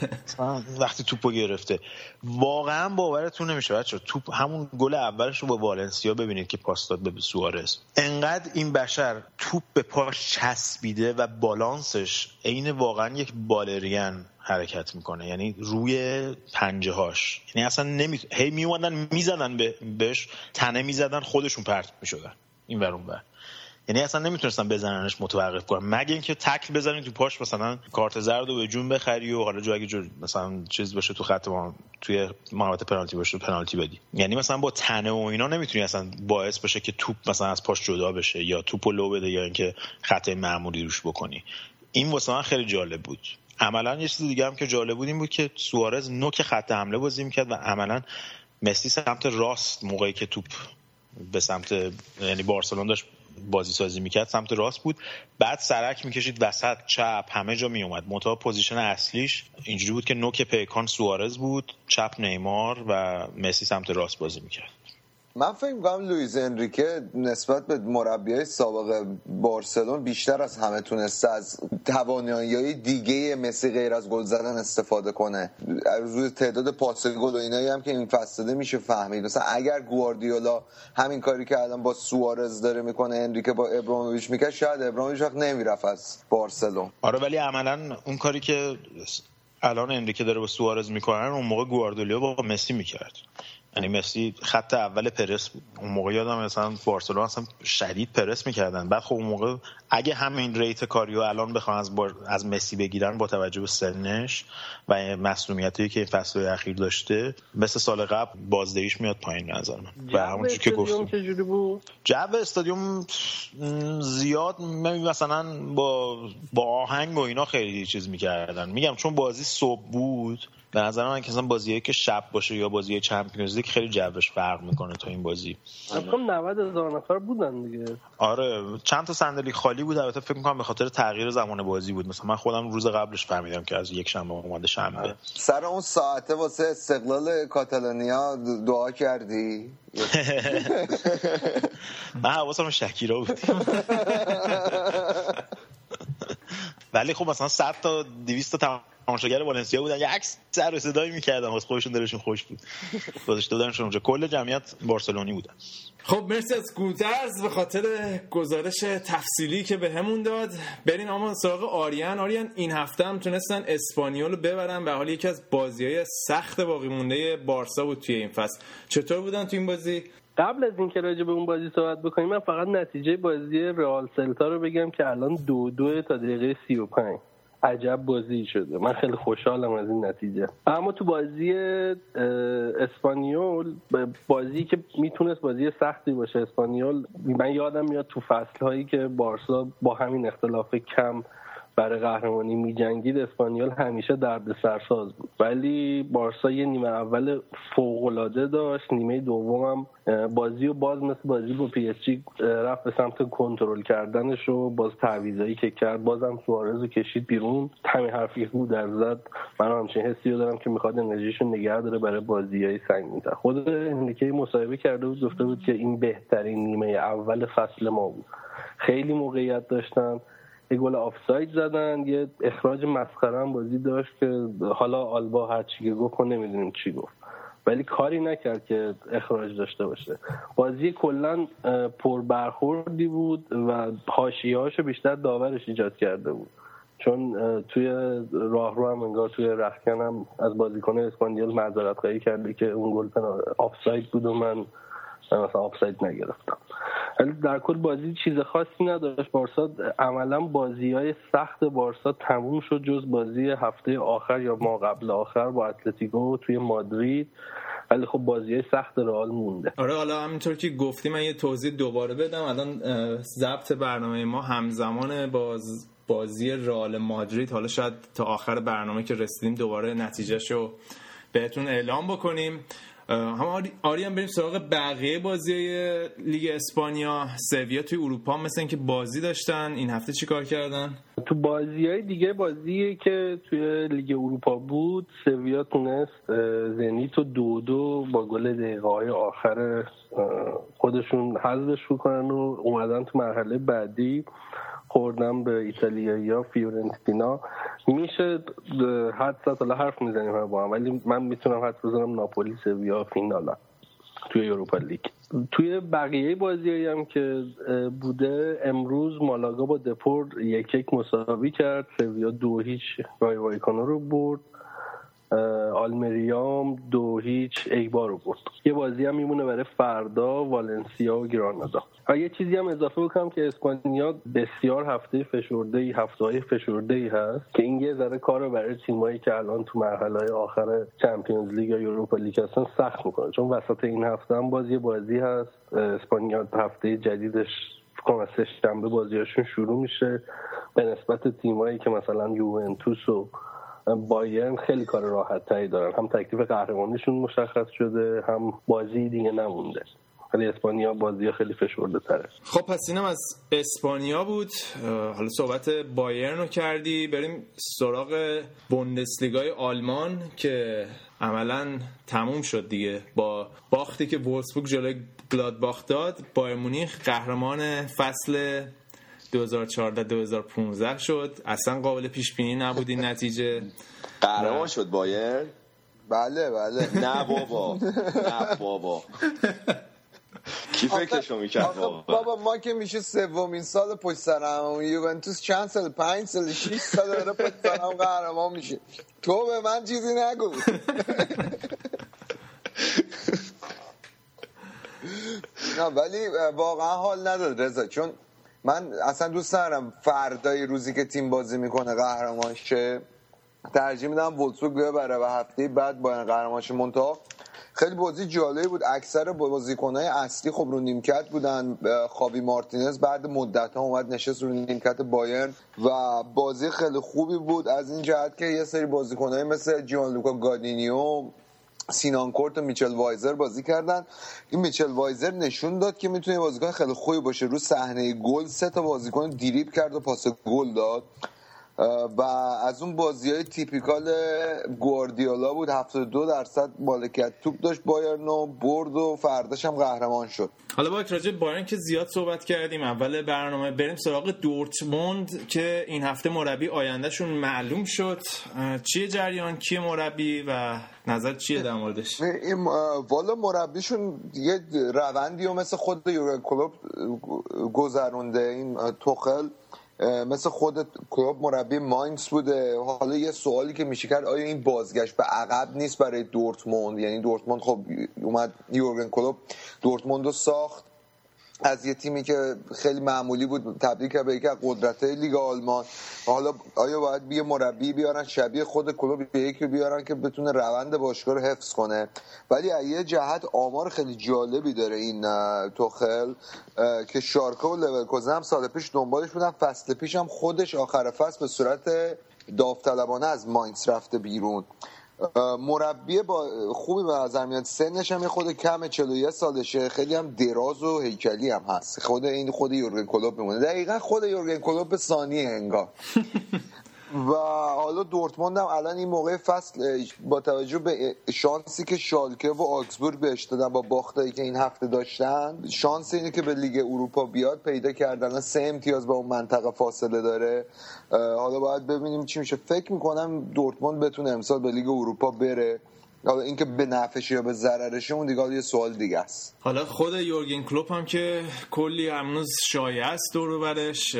وقتی توپو گرفته. واقعا باورتون نمیشه بچه توپ همون گل اولش رو با والنسیا ببینید که پاس داد به سوارز. انقدر این بشر توپ به پاش چسبیده و بالانسش عین واقعا یک بالرین حرکت می‌کنه. یعنی روی پنجه هاش یعنی اصلا نمی... هی میومدن می‌زدن به... بهش تنه می‌زدن خودشون پرت می‌شدن. این ور ور. یعنی اصلا نمی‌تونستن بزننش متوقف کنن. مگه اینکه تکل بزنی تو پاش مثلا کارت زرد رو به جون بخری و حالا جو اگه جو مثلا چیز باشه تو خط ما توی محوطه پنالتی باشه پنالتی بدی. یعنی مثلا با تنه و اینا نمی‌تونی اصلا باعث بشه که توپ مثلا از پاش جدا بشه یا توپو لو بده یا اینکه خطای معمولی روش بکنی. این واسه من خیلی جالب بود. عملا یه چیز دیگه هم که جالب بود این بود که سوارز نوک خط حمله بازی می‌کرد و عملا مسی سمت راست موقعی که توپ به سمت یعنی بارسلون داشت بازی سازی می‌کرد سمت راست بود. بعد سرک می‌کشید وسط چپ همه جا میومد منتها position اصلیش اینجوری بود که نوک پیکان سوارز بود چپ نیمار و مسی سمت راست بازی می‌کرد. من فکر می‌کنم لویز انریکه نسبت به مربیای سابق بارسلون بیشتر از همه تونسته از توانایی‌های دیگه مسی غیر از گل زدن استفاده کنه. از روی تعداد پاس گل و اینایی هم که این فصل داده میشه فهمید. مثلا اگر گواردیولا همین کاری که الان با سوارز داره می‌کنه انریکه با ابراهیموویچ می‌کرد شاید ابراهیموویچ هیچ وقت نمی‌رفت از بارسلون. آره ولی عملا اون کاری که الان انریکه داره با سوارز می‌کنن اون موقع گواردیولا با مسی می‌کرد. یعنی مسی خط اول پرس بود. اون موقع یادم مثلا بارسلون اصلا شدید پرس می‌کردن. بعد خب اون موقع اگه همین ریت کاریو الان بخوان از. از مسی بگیرن با توجه به سنش و مسئولیتی که این فصل اخیر داشته مثل سال قبل بازدهیش میاد پایین نظر من. و همونجوری که گفتم جو استادیوم زیاد مثلا با با آهنگ و اینا خیلی چیز می‌کردن. میگم چون بازی صبح بود به نظر من که بازیه که شب باشه یا بازی چمپیونز لیگ خیلی جوش فرق می‌کنه تا این بازی. فکر 90 هزار نفر بودن دیگه. آره چند تا صندلی خالی بود. البته فکر می‌کنم به خاطر تغییر زمان بازی بود. مثلا من خودم روز قبلش فهمیدم که از یک شنبه اومده شنبه. سر اون ساعته واسه استقلال کاتالونیا دعا کردی؟ من حواسم شکیرا بود. ولی خب مثلا 100 تا 200 تا تماشاگر والنسیا بودن. یک سر و صدایی می‌کردن. واسه خودشون دلشون خوش بود. گذاشته بودنشون اونجا. کل جمعیت بارسلونی بودن. خب مرسی از گودرز. به خاطر گزارش تفصیلی که به همون داد بریم اما سراغ آریان. آریان این هفته هم تونستن اسپانیول رو ببرن به حال یکی از بازی های سخت باقی مونده بارسا بود توی این فصل. چطور بودن توی این بازی؟ قبل از اینکه راجع به اون بازی صحبت بکنیم من فقط نتیجه بازی رئال سلتا رو بگم که الان دو دو تا دقیقه سی و پنج. عجب بازی شده. من خیلی خوشحالم از این نتیجه. اما تو بازی اسپانیول بازی که می‌تونست بازی سختی باشه اسپانیول من یادم میاد تو فصل هایی که بارسا با همین اختلاف کم برای قهرمانی میجنگید اسپانیول همیشه دردسرساز بود. ولی بارسا یه نیمه اول فوقالعاده داشت نیمه دومم بازی و باز مثل بازی با پی اس جی رفت به سمت کنترل کردنش و باز تعویضایی که کرد. بازم سوارز رو کشید بیرون. همین حرفی که بود در زد. من همچین حسی رو دارم که می‌خواد انرژیشو نگه داره برای بازی های سنگین‌تر خود هنریکه مصاحبه کرده بود گفته بود که این بهترین نیمه اول فصل ما بود. خیلی موقعیت داشتن. یه گل آفساید زدن یه اخراج مسخره بازی داشت که حالا آلبا هر چی که گفت نمی‌دونیم چی گفت. ولی کاری نکرد که اخراج داشته باشه. بازی کلا پر برخوردی بود و حاشیه‌هاشو بیشتر داورش ایجاد کرده بود. چون توی راهرو هم انگار توی رخکن هم از بازیکن اسپانیول معذرت خواهی کرده که اون گل آفساید بود و من مثلا آفساید نگرفتم. در کل بازی چیز خاصی نداشت. بارسا عملا بازی های سخت بارسا تموم شد جز بازی هفته آخر یا ما قبل آخر با اتلتیکو توی مادرید. ولی خب بازی های سخت رئال مونده. آره حالا همینطور که گفتی من یه توضیح دوباره بدم. الان ضبط برنامه ما همزمان باز بازی رئال مادرید. حالا شاید تا آخر برنامه که رسیدیم دوباره نتیجهشو بهتون اعلام بکنیم. هم آریان بریم سراغ بقیه بازی لیگ اسپانیا. سویا توی اروپا مثل اینکه بازی داشتن. این هفته چی کار کردن؟ تو بازی های دیگه بازی که توی لیگ اروپا بود. سویا تونست زنیت و دو دو با گل دقیقه های آخر خودشون حذفش بکنن و اومدن تو مرحله بعدی. خوردم به ایتالیایی ها فیورنتینا. میشه حد زد حالا حرف می‌زنیم با هم ولی من می‌تونم حد بزنم ناپولی سویا فینالا توی اروپا لیگ. توی بقیه بازی هم که بوده امروز مالاگا با دپورت یک یک مساوی کرد. سویا دو هیچ رای وایکانو رو برد. آلمریام دو هیچ ایبا رو برد. یه بازی هم میمونه برای فردا والنسیا و گرانادا. و یه چیزی هم اضافه بکنم که اسپانیا بسیار هفته فشرده ای هفته های فشرده ای هست که این یه ذره کار رو برای تیمایی که الان تو مرحله آخر چمپیونز لیگ یا یوروپا لیگ هستن سخت می‌کنه. چون وسط این هفته هم بازی بازی هست. اسپانیا هفته جدیدش کنم سه شنبه بازیاشون شروع میشه. به نسبت تیمایی که مثلا یوونتوس و بایرن خیلی کار راحت تری دارن. هم تکلیف قهرمانیشون مشخص شده هم بازی دیگه نمونده. ولی اسپانیا بازی خیلی فشرده تره. خب پس اینم از اسپانیا بود. حالا صحبت بایرن رو کردی. بریم سراغ بوندسلیگای آلمان که عملا تموم شد دیگه. با باختی که وولسبورگ جلوی گلادباخ داد بایر مونیخ قهرمان فصل 2014 2015 شد. اصلا قابل پیش بینی نبود این نتیجه. قهرمان شد بایر بله بله. نه بابا. نه بابا. کی فکرشو می‌کرد؟ بابا. ما که میشه سومین سال پشت سرم یوونتوس چند سال؟ پنج سال شیش سال داره پشت سرم قهرمان میشه. تو به من چیزی نگو. نه ولی واقعا حال نداد رضا چون من اصلا دوست ندارم فردای روزی که تیم بازی می‌کنه قهرمان شه ترجیح میدم وولسبورگ ببره و هفته بعد با قهرمان شه خیلی بازی جالبی بود. اکثر بازیکنهای اصلی خب رو نیمکت بودن. خاوی مارتینز بعد مدت ها اومد نشست رو نیمکت بایرن و بازی خیلی خوبی بود. از این جهت که یه سری بازیکنهای مثل جیان لوکا گادینیو سینان کورت و میچل وایزر بازی کردن. این میچل وایزر نشون داد که می‌تونه بازیکن خیلی خوبی باشه. رو صحنه گل سه تا بازیکن دیریب کرد و پاس گل داد. و از اون بازی های تیپیکال گواردیولا بود. 72 درصد مالکیت توپ داشت بایرن و برد و فرداش هم قهرمان شد. حالا با راجع بایرن که زیاد صحبت کردیم. اول برنامه بریم سراغ دورتموند که این هفته مربی آیندهشون معلوم شد. چیه جریان؟ کیه مربی؟ و نظر چیه در موردش؟ والا مربیشون یه روندی و مثل خود یورگن کلوب گذرونده این توخل. مثل خود کلوب مربی ماینز بوده. حالا یه سوالی که میشه کرد آیا این بازگشت به عقب نیست برای دورتموند؟ یعنی دورتموند خب اومد یورگن کلوب دورتموند رو ساخت. از یه تیمی که خیلی معمولی بود تبدیل کرد به یکی از قدرت لیگ آلمان. حالا آیا باید بیه مربی بیارن شبیه خود کلوب یکی بیارن که بتونه روند باشگاه رو حفظ کنه؟ ولی یه جهت آمار خیلی جالبی داره این توخل که شارکا و لورکوزن هم سال پیش دنبالش بودن. فصل پیش هم خودش آخر فصل به صورت داوطلبانه از ماینس رفته بیرون. مربی با خوبی به نظر میاد. سنش هم خود کم 41 سالشه. خیلی هم دراز و هیکلی هم هست. خود این خود یورگن کلوب میمونه. دقیقا خود یورگن کلوب به ثانیه انگار. و حالا دورتموند هم الان این موقع فصل با توجه به شانسی که شالکه و آکسبورگ بهش دادن با باختایی که این هفته داشتن شانس اینه که به لیگ اروپا بیاد. پیدا کردن سه امتیاز با اون منطقه فاصله داره. حالا باید ببینیم چی میشه. فکر می‌کنم دورتموند بتونه امسال به لیگ اروپا بره. حالا اینکه به نفعش یا به ضررش اون دیگه یه سوال دیگه است. حالا خود یورگن کلوپ هم که کلی هنوز شایعه است دور برش.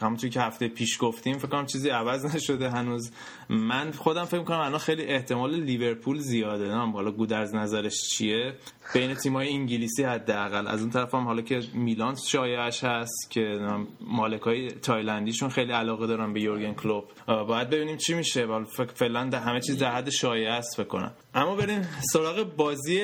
همونطور که هفته پیش گفتیم فکر کنم چیزی عوض نشده هنوز. من خودم فکر کنم الان خیلی احتمال لیورپول زیاده. نه حالا گودرز نظرش چیه؟ بین تیمای انگلیسی حداقل. از اون طرف هم حالا که میلان شایعش هست که مالکای تایلندیشون خیلی علاقه دارن به یورگن کلوب باید ببینیم چی میشه. فکر فعلا همه چیز در حد شایعه است فکر کنم. اما بریم سراغ بازی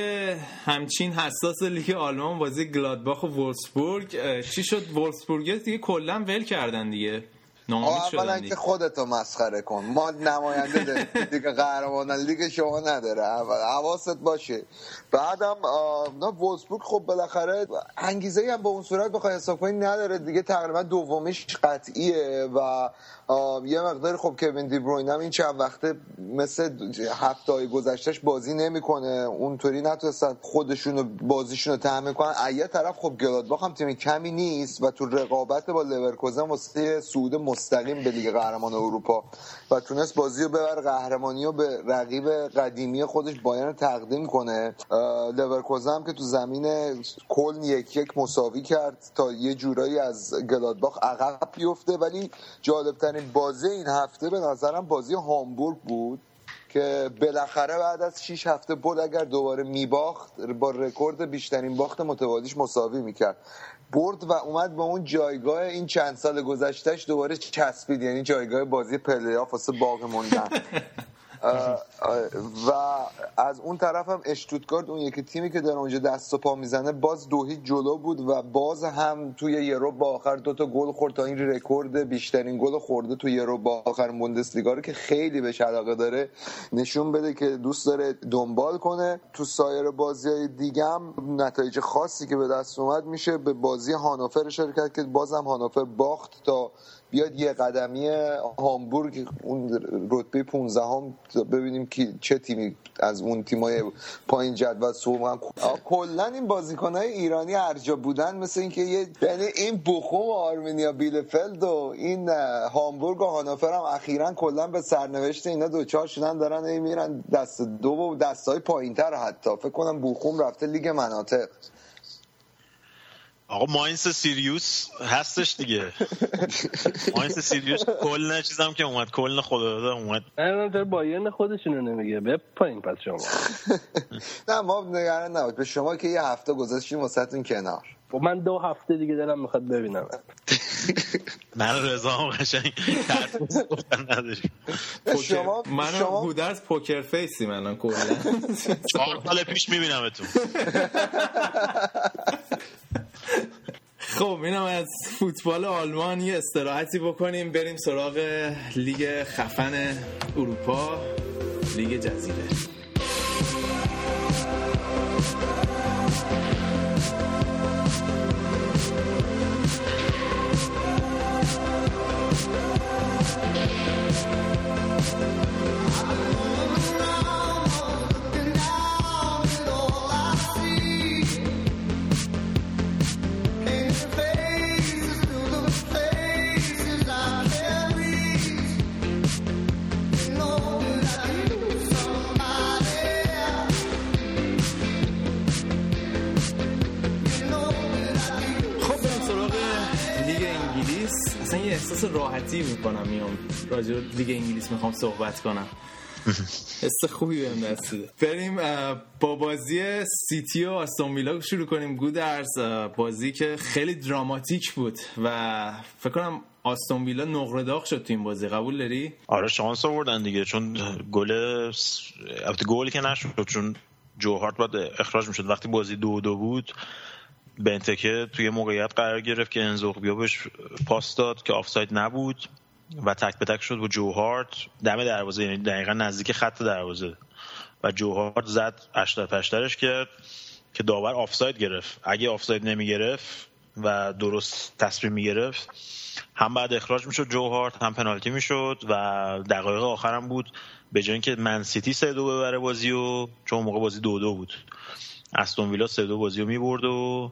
همچین حساس لیگ آلمان بازی گلادباخ و وولسبورگ چی شد؟ وولسبورگ دیگه کلا ول کردن the year. دیگه اولا که خودتو مسخره کن. ما نماینده دیگه قهرمان لیگ شما نداره. حواست باشه. بعدم نه وولسبورگ خب بالاخره انگیزه هم به اون صورت بخوای حساب کنی نداره دیگه. تقریبا دومیش قطعیه و یه مقدار خب کوین دی بروین هم این چند وقته مثل هفته گذشتهش بازی نمی‌کنه. اونطوری نتونستن خودشون بازیشون رو تحمل کنن یه طرف خب گلادباخ هم تیم کمی نیست و تو رقابت با لورکوزن واسه صعود مستقیم به لیگ قهرمانان اروپا و تونست بازی رو ببره قهرمانی رو به رقیب قدیمی خودش بایرن تقدیم کنه. لورکوزن که تو زمین کلن یک یک مساوی کرد تا یه جورایی از گلادباخ عقب بیفته. ولی جالبترین بازی این هفته به نظرم بازی هامبورگ بود که بالاخره بعد از 6 هفته بود اگر دوباره میباخت با رکورد بیشترین باخت متوالیش مساوی می‌کرد. برد و اومد به اون جایگاه این چند سال گذشتهش دوباره چسبید. یعنی جایگاه بازی پلی آف واسه باقی موندن. و از اون طرف هم اشتوتگارد اون یکی تیمی که در اونجا دست و پا می‌زنه باز دو جلو بود و باز هم توی یه ربع آخر دو تا گل خورد تا این رکورد بیشترین گل خورده توی یه ربع آخر بوندسلیگا رو که خیلی بهش علاقه داره. نشون بده که دوست داره دنبال کنه. تو سایر بازی های دیگه هم نتایج خاصی که به دست اومد میشه به بازی هانوفر اشاره که بازم هانوفر باخت تا بیاد یه قدمی هامبورگ اون رتبه 15 هم ببینیم که چه تیمی از اون تیمای پایین جدول سوم کلا این بازیکنهای ایرانی ارجا بودن مثل اینکه یه یعنی این بخوم و آرمینیا بیلفلد و این هامبورگ و هانوفر هم اخیرا کلا به سرنوشت اینا دوچار شدن دارن میرن دست دو و دستای پایینتر حتی. فکر کنم بوخوم رفته لیگ مناطق. آقا ماینس سیریوس هستش دیگه. ماینس سیریوس کل چیزم که اومد. کل خدا داده اومد. نه داره بایرن خودشونو نمیگه. به پایین پس شما. نه ما نگران نبود. به شما که یه هفته گذاشتیم واسهتون کنار. خب من دو هفته دیگه دلم می‌خواد ببینم. من رضا هم قشنگ شما من بودرز پوکر فیسی من کلا. چهار سال پیش میبینمتون. خب اینم از فوتبال آلمان یه استراحتی بکنیم. بریم سراغ لیگ خفن اروپا لیگ جزیره. اصلا یه احساس راحتی می‌کنم میام راجع به لیگ انگلیس می‌خوام صحبت کنم. حس خوبی بهم دست داده بریم با بازی سیتی و آستون ویلا شروع کنیم. گودرز بازی که خیلی دراماتیک بود و فکر کنم آستون ویلا نقره داغ شد تو این بازی. قبول داری؟ آره شانس آوردن دیگه. چون گل البته گل که نشد چون جوهارت باید اخراج می‌شد. وقتی بازی دو دو بود بنتکه توی موقعیت قرار گرفت که انزوگبیا بهش پاس داد که آفساید نبود و تک به تک شد با جوهارت دم دروازه یعنی دقیقا نزدیک خط دروازه. و جوهارت زد اشتر پشترش کرد که داور آفساید گرفت. اگه آفساید نمی گرفت و درست تصمیم می گرفت هم بعد اخراج می‌شد جوهارت هم پنالتی می‌شد و دقایق آخرم بود به جای اینکه من‌سیتی سه دو ببره بازی و چون موقع بازی دو دو بود. استون ویلا سه دو بازی رو می‌برد و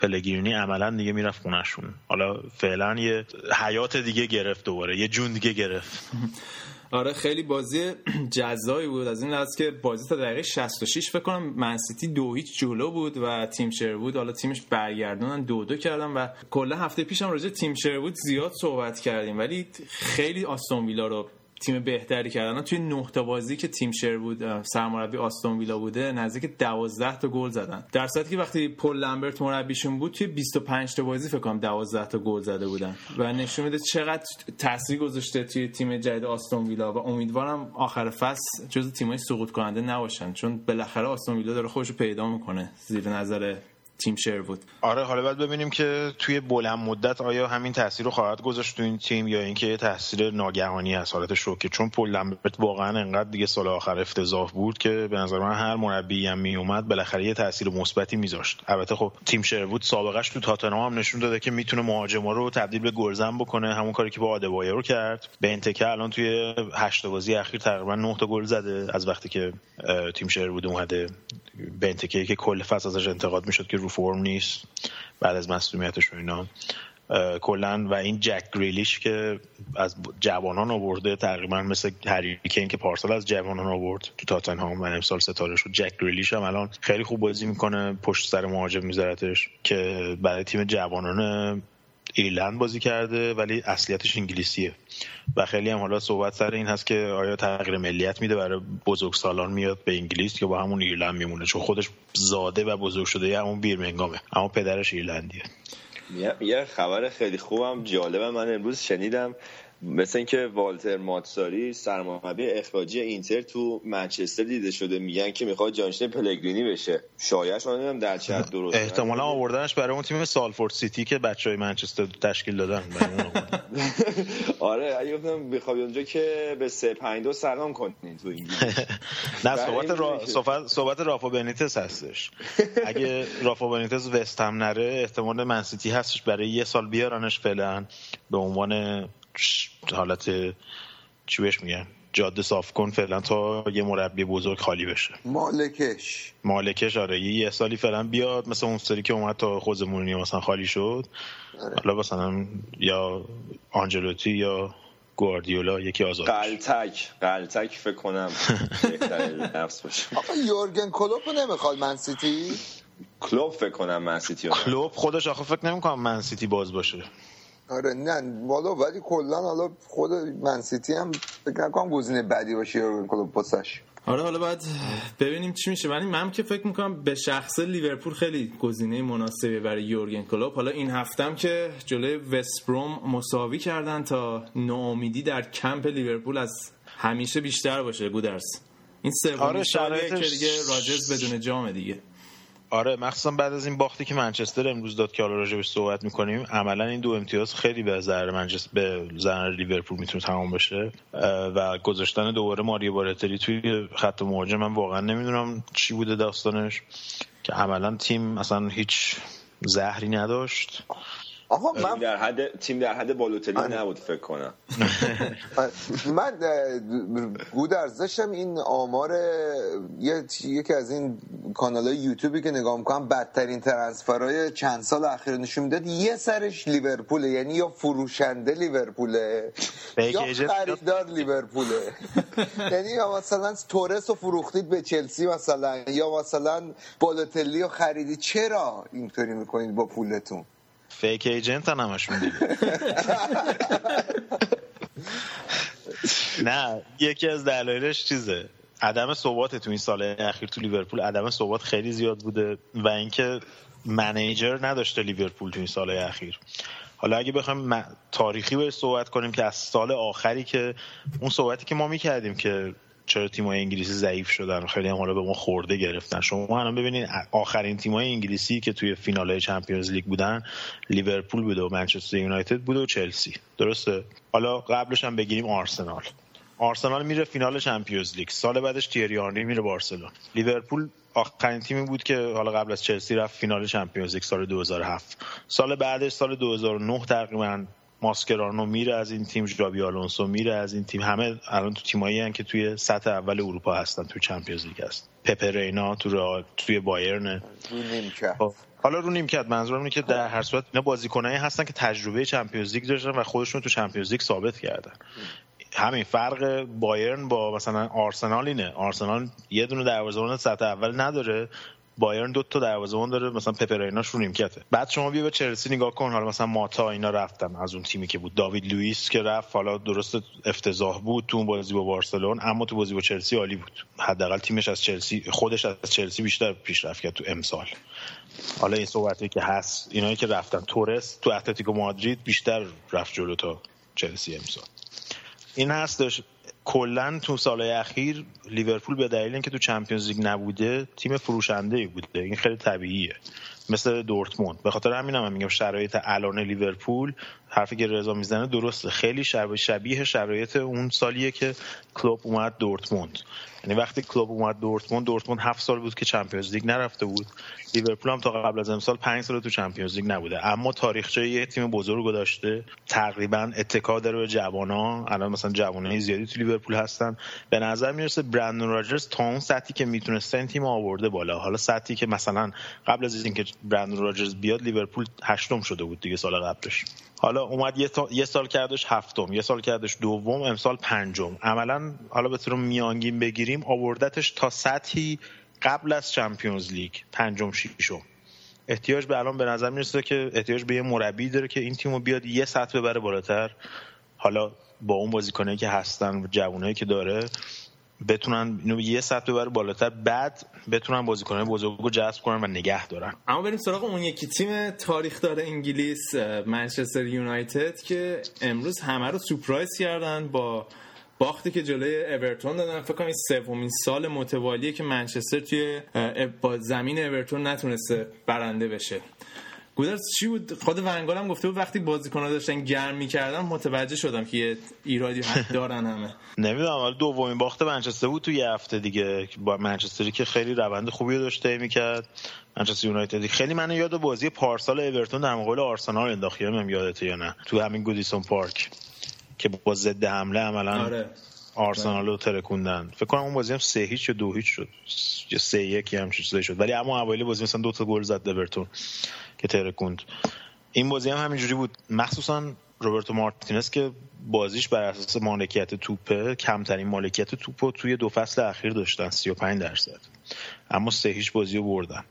پلگرینی عملا دیگه می‌رفت خونشون حالا فعلا یه حیات دیگه گرفت دوباره یه جون دیگه گرفت. آره خیلی بازی جذابی بود. از این لحاظ که بازی تا دقیقه 66 فکر کنم منسیتی دو هیچ جلو بود و تیم شروود حالا تیمش برگردونن دو دو کردن و کلا هفته پیشم راجع تیم شروود زیاد صحبت کردیم. ولی خیلی آستون ویلا رو تیم بهتری کردن. توی نه تا بازی که تیم شر بود سرمربی آستون ویلا بوده نزدیک 12 تا گل زدن. در صورتی که وقتی پل لمبرت مربیشون بود توی 25 تا بازی فکر کنم 12 تا گل زده بودن. و نشون میده چقدر تاثیر گذاشته توی تیم جدید آستون ویلا. و امیدوارم آخر فصل جز تیمای سقوط کننده نباشن. چون بالاخره آستون ویلا داره خودش پیدا می‌کنه زیر نظر تیم شر بود. آره حالا باید ببینیم که توی بلند مدت آیا همین تاثیر رو خواهد گذاشت تو این تیم یا اینکه یه تاثیر ناگهانی از حالت شوکه. چون پل لمبرت واقعا انقدر دیگه سال آخر افتضاح بود که به نظر من هر مربی هم می اومد بالاخره یه تاثیر مثبتی میذاشت. البته خب تیم شروود سابقش تو تاتنهام هم نشون داده که می‌تونه مهاجما رو تبدیل به گلزن بکنه. همون کاری که با آدبایر رو کرد. به انتکه الان توی هشت بازی اخیر تقریبا 9 تا گل زده از وقتی که تیم شروود اومده. به انتکه که کل فصل ازش انتقاد می‌شد که رو فرم نیست بعد از مسئولیتش و اینا. کلا و این جک گریلیش که از جوانان آورده تقریبا مثل هری کین که پارسال از جوانان آورد تو تاتنهام و امسال ستاره شد جک گریلیش هم الان خیلی خوب بازی می‌کنه پشت سر مهاجم میذارتش که برای تیم جوانان ایرلند بازی کرده ولی اصلیتش انگلیسیه. و خیلی هم حالا صحبت سر این هست که آیا تغییر ملیت میده برای بزرگسالان میاد به انگلیس یا با همون ایرلند میمونه؟ چون خودش زاده و بزرگ شده همون بیرمنگامه اما پدرش ایرلندیه. یه خبر خیلی خوبم جالبه من امروز شنیدم مثل اینکه والتر ماتساری سرمربی اخراجی اینتر تو منچستر دیده شده. میگن که می‌خواد جانشین پلگرینی بشه. شایعش من نمی‌دونم در چه درست احتمالا آوردنش برای اون تیم سالفورد سیتی که بچه های منچستر تشکیل دادن. آره اگه گفتم بخوای اونجا که به 3 5 2 سلام کنین تو انگلیس نه صحبت را... صحبت صحبت رافا بنیتس هستش. اگه رافا بنیتس وست هم نره احتمال منسیتی هستش برای یه سال بیارنش فعلا به عنوان حالت چی بهش میگن؟ جاده صاف کن فعلا تا یه مربی بزرگ خالی بشه. مالکش. مالکش آره. یه سالی فعلا بیاد مثل اون سری که اومد تا خوز مورینیو مثلا خالی شد. حالا مثلا یا آنجلوتی یا گواردیولا یکی آزاد قلتک. قلتک فکر کنم بهتره نفس باشه. آقا یورگن کلوپ نمی‌خواد من سیتی؟ کلوب فکر کنم من سیتی کلوب خودش آخه فکر نمی‌کنم من سیتی باز باشه. آره نه والا ولی کلا حالا خود منسیتی هم فکر نکنم گزینه بعدی باشه یورگن کلوب پاسش آره حالا باید ببینیم چی میشه. ولی من که فکر می‌کنم به شخص لیورپول خیلی گزینه مناسبی برای یورگن کلوپ. حالا این هفتم که جلوی وستبروم مساوی کردن تا ناامیدی در کمپ لیورپول از همیشه بیشتر باشه گودرس این سومین آره، شرایطش- که دیگه راجرز بدون جامه دیگه. آره مخصوصا بعد از این باختی که منچستر امروز داد که حالا راجبش صحبت می‌کنیم عملا این دو امتیاز خیلی به ضرر منچستر به ضرر لیورپول می‌تونه تمام بشه و گذاشتن دوباره ماریو بارتری توی خط مهاجم من واقعا نمی‌دونم چی بوده داستانش که عملا تیم اصلا هیچ زهری نداشت. آقا تیم من در حد تیم در حد بالوتلی نبود فکر کنم. من اه، گودرز داشتم این آمار یکی از این کانال های یوتیوبی که نگاه می‌کنم بدترین ترنسفرهای چند سال اخیر نشون می‌داد یه سرش لیورپوله یعنی یا فروشنده لیورپوله یا خریدار لیورپوله. یعنی یا مثلا تورس رو فروختید به چلسی مثلا یا مثلا بالوتلی رو خریدید. چرا اینطوری می‌کنید با پولتون؟ فیک ایجنت هم همشون دیگه نه یکی از دلایلش چیزه عدم ثبات تو این سال اخیر تو لیورپول عدم ثبات خیلی زیاد بوده و اینکه منیجر نداشته لیورپول تو این سال اخیر. حالا اگه بخوایم تاریخی بهش صحبت کنیم که از سال آخری که اون صحبتی که ما می‌کردیم که چرا تیم‌های انگلیسی ضعیف شدن خیلی هم حالا به ما خورده گرفتن؟ شما الان ببینید آخرین تیم‌های انگلیسی که توی فینال چمپیونز لیگ بودن لیورپول بوده و منچستر یونایتد بوده و چلسی. درسته؟ حالا قبلش هم بگیریم آرسنال. آرسنال میره فینال Champions League. سال بعدش تیری آنری میره بارسلون لیورپول آخرین تیمی بود که حالا قبل از چلسی رفت فینال Champions League سال 2007 سال بعدش سال 2009 تقریبا ماسکرانو میره از این تیم ژابی آلونسو میره از این تیم. همه الان تو تیمایی هن که توی سطح اول اروپا هستن توی Champions League هست پپه رینا تو رئال توی بایرن. خب، حالا رو نیمکت. منظورم اینه که در هر صورت اینا بازیکنایی هستن که تجربه Champions League داشتن و خودشون تو Champions League ثابت کردن. همین فرق بایرن با مثلا آرسنال اینه. آرسنال یه دونه دروازه‌بان سطح اول نداره. بایرن دو تا دروازه‌بان داره مثلا پپریناش رو نیمکته. بعد شما بیا به چلسی نگاه کن حالا مثلا ماتا اینا رفتن از اون تیمی که بود. داوید لوئیس که رفت حالا درست افتضاح بود تو اون بازی با بارسلون اما تو بازی با چلسی عالی بود. حداقل تیمش از چلسی خودش از چلسی بیشتر پیشرفت کرد تو امسال. حالا این صحبتی که هست اینایی که رفتن. تورس تو اتلتیکو مادرید بیشتر رفت جلو تا چلسی امسال. این هستش. کلا تو سالهای اخیر لیورپول به دلیل اینکه تو Champions League نبوده تیم فروشنده ای بوده. این خیلی طبیعیه. مثل دورتموند. به خاطر همین هم میگم شرایط الان لیورپول حرفی که رضا می‌زنه درسته. خیلی شبیه شرایط اون سالیه که کلوپ اومد دورتموند. یعنی وقتی کلوپ اومد دورتموند دورتموند هفت سال بود که Champions League نرفته بود. لیورپول هم تا قبل از امسال پنج سال تو Champions League نبوده. اما تاریخچه یه تیم بزرگ داشته. تقریبا اتکا داره به جوانان الان مثلا جوانای زیادی تو لیورپول هستن. به نظر می‌رسه برندون راجرز تا اون سطحی که می‌تونسته این تیم آورده بالا. حالا سطحی که مثلا قبل از اینکه برندون راجرز بیاد لیورپول هشتم شده بود دیگه سال قبلش. حالا اومد. یه سال کردش هفتم. یه سال کردش دوم امسال پنجم. عملا حالا به طور میانگین بگیریم. آوردتش تا سطحی قبل از چمپیونز لیگ پنجم ششم. احتیاج به الان به نظر می‌رسه که احتیاج به یه مربی داره که این تیمو بیاد یه سطح ببره بالاتر. حالا با اون بازیکنایی که هستن و جوانایی که داره بتونن اینو یه سطح ببره بالاتر بعد بتونن بازیکنای بزرگ رو جذب کنن و نگه دارن. اما بریم سراغ اون یکی. تیم تاریخ داره انگلیس منچستر یونایتد که امروز همه رو سورپرایز کردن با باختی که جلوی اورتون دادن. فکر کنم این سومین سال متوالیه که منچستر توی با زمین اورتون نتونسته برنده بشه. گودرز چی بود؟ خود ونگال هم گفته بود وقتی بازیکن‌ها داشتن گرم می‌کردن متوجه شدم که یه ایرادی دارن همه. نمی‌دونم حالا دومین باخت منچستر بود تو یه هفته دیگه با منچستری که خیلی روند خوبی داشته می‌کرد. منچستر یونایتد خیلی منو یاد بازی پارسال اورتون در مقابل آرسنال انداخت یادم یادته یا نه؟ تو همین گودیسون پارک. که با ضد حمله عملا آره. آرسنال رو ترکوندن. فکر کنم اون بازی هم سه هیچ یا دو هیچ شد. یا سه یک هم چیزی شد. ولی اما اوایل بازی مثلا دو تا گل زد اورتون که ترکوند. این بازی هم همینجوری بود. مخصوصا روبرتو مارتینز که بازیش بر اساس مالکیت توپه کمترین مالکیت توپ رو توی دو فصل اخیر داشتن 35 درصد. اما سه هیچ بازی رو بردن.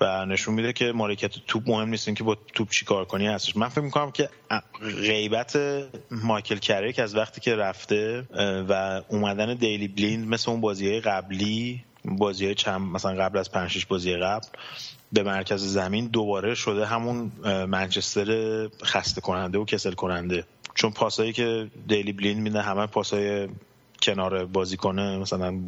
و نشون میده که مالکیت توپ مهم نیست که با توپ چی کار کنی هستش. من فکر می‌کنم که غیبت مایکل کریک از وقتی که رفته و اومدن دیلی بلیند مثل اون بازی قبلی بازی های چند مثلا قبل از 5 بازی قبل به مرکز زمین دوباره شده همون منچستر خسته کننده و کسل کننده چون پاسایی که دیلی بلیند میده همه پاسای کنار بازی کنه مثلا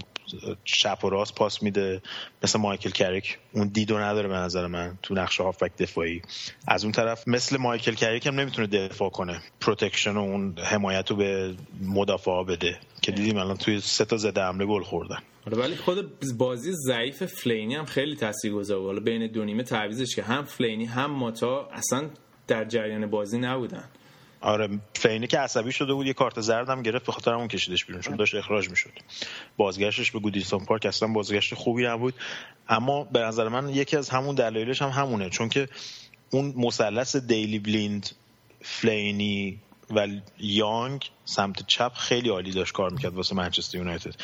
چپ و راست پاس میده. مثل مایکل کریک. اون دیدو نداره به نظر من تو نقش هافبک دفاعی. از اون طرف مثل مایکل کریک هم نمی‌تونه دفاع کنه. protection و اون حمایت رو به مدافع بده. که دیدیم الان توی سه تا زده حمله گل خوردن. آره ولی خود بازی ضعیف فلینی هم خیلی تاثیرگذار بود. بین دو نیمه تعویزش که هم فلینی هم ماتا اصلا در جریان بازی نبودن. آره فینی که عصبی شده بود یه کارت زرد هم گرفت به خاطر اون کشیدش بیرون چون داشت اخراج می‌شد. بازگشتش به گودیسون پارک اصلا بازگشت خوبی نبود. اما به نظر من یکی از همون دلایلش هم همونه چون که اون مثلث دیلی بلیند فلینی و یانگ سمت چپ خیلی عالی داشت کار می‌کرد واسه منچستر یونایتد.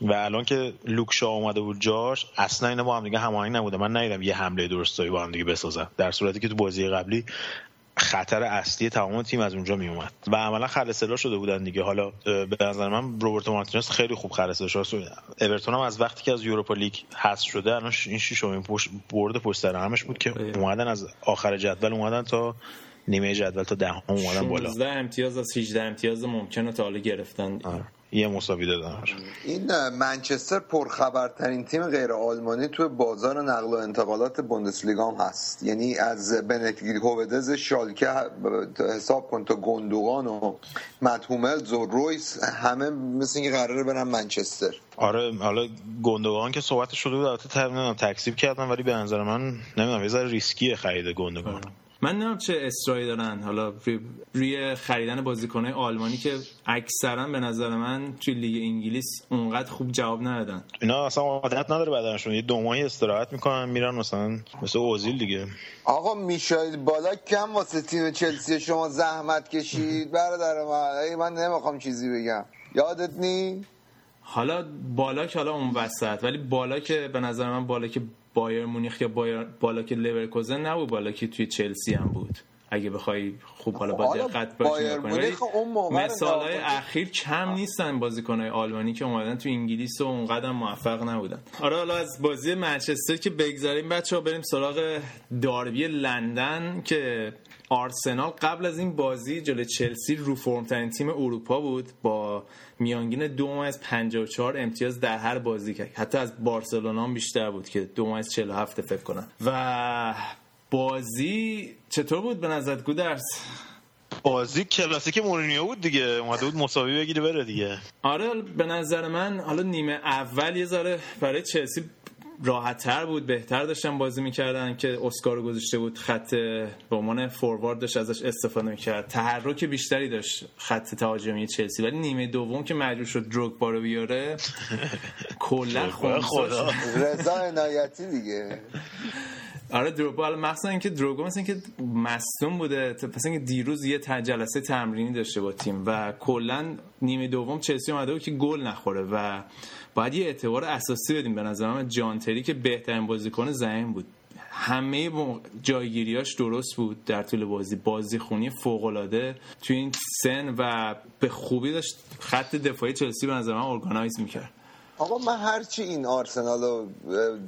و الان که لوک شا اومده بود جاش اصلا اینا با هم دیگه هماهنگ نبوده من ندیدم یه حمله درستایی با هم دیگه بسازن. در صورتی که تو بازی قبلی خطر اصلی تمام تیم از اونجا می اومد و عملا خلصلا شده بودن دیگه. حالا به نظر من روبرتو مارتینز خیلی خوب خلصلا شده. اورتون هم از وقتی که از یوروپا لیگ حذف شده الان این شیشمین برد پشت سر همش بود که اومدن از آخر جدول اومدن تا نیمه جدول تا دهم اومدن بالا. 16 امتیاز از 18 امتیاز ممکنه تا حالا گرفتن. آره. یه مساوی دادن این منچستر پرخبرترین تیم غیر آلمانی توی بازار نقل و انتقالات بوندسلیگا هم هست. یعنی از بنتگیر هوودز شالکه حساب کن تا گندوغان و متهوملز و رویس همه مثل اینکه قراره برن منچستر. آره حالا گندوگان که صحبت شده بود البته تکسیب کردن ولی به نظر من نمی‌دونم یه ذره ریسکیه خرید گندوگان من نمی‌دونم چه اصراری دارن. حالا روی خریدن بازیکنهای آلمانی که اکثرا به نظر من توی لیگ انگلیس اونقدر خوب جواب ندادن. اینا اصلا عادت نداره بدنشون. یه دو ماهی استراحت می‌کنن میرن مثلا مثل اوزیل دیگه. آقا میشایل بالا کم واسه تیم چلسی شما زحمت کشید؟ برادر من من نمی‌خوام چیزی بگم. یادت نی؟ حالا بالا که حالا اون وسط ولی بالا که به نظر من بالا که بایر مونیخ یا بایر بالا که لورکوزن نبود بالا که توی چلسی هم بود. اگه بخوای خوب حالا با دقت باشی مثال های اخیر کم نیستن بازیکنهای آلمانی که اومدن تو انگلیس و اونقدر موفق نبودن. آره حالا از بازی منچستر که بگذاریم بچه ها بریم سراغ داربی لندن که آرسنال قبل از این بازی جلوی چلسی رو فرم ترین تیم اروپا بود. با میانگین دو از 54 امتیاز در هر بازی کرد. حتی از بارسلونا هم بیشتر بود که دو از 47 فکر کنم. و بازی چطور بود به نظرت گودرس بازی کلاسیک مورینیو بود دیگه. اومده بود مساوی بگیره بره دیگه. آره به نظر من حالا نیمه اول یه ذره برای چلسی راحت تر بود بهتر داشتن بازی می‌کردن که اسکار گذاشته بود خط به عنوان فوروارد داشت ازش استفاده می‌کرد. تحرک بیشتری داشت خط تهاجمی چلسی. ولی نیمه دوم که مجبور شد دروگ بارو بیاره کلا خدا. رضا عنایتی دیگه. آره دروگبا حالا مخصوصا اینکه دروگو مثلا اینکه مصدوم بوده پس اینکه دیروز یه جلسه تمرینی داشته با تیم و کلا نیمه دوم چلسی اومده بود که گل نخوره و باید یه اعتبار اساسی بدیم. به نظر من جان تری که بهترین بازیکن زمین بود. همه جایگیریاش درست بود در طول بازی. بازی خونی فوق العاده تو این سن و به خوبی داشت. خط دفاعی چلسی به نظر من می‌کرد. آقا من هرچی این آرسنال و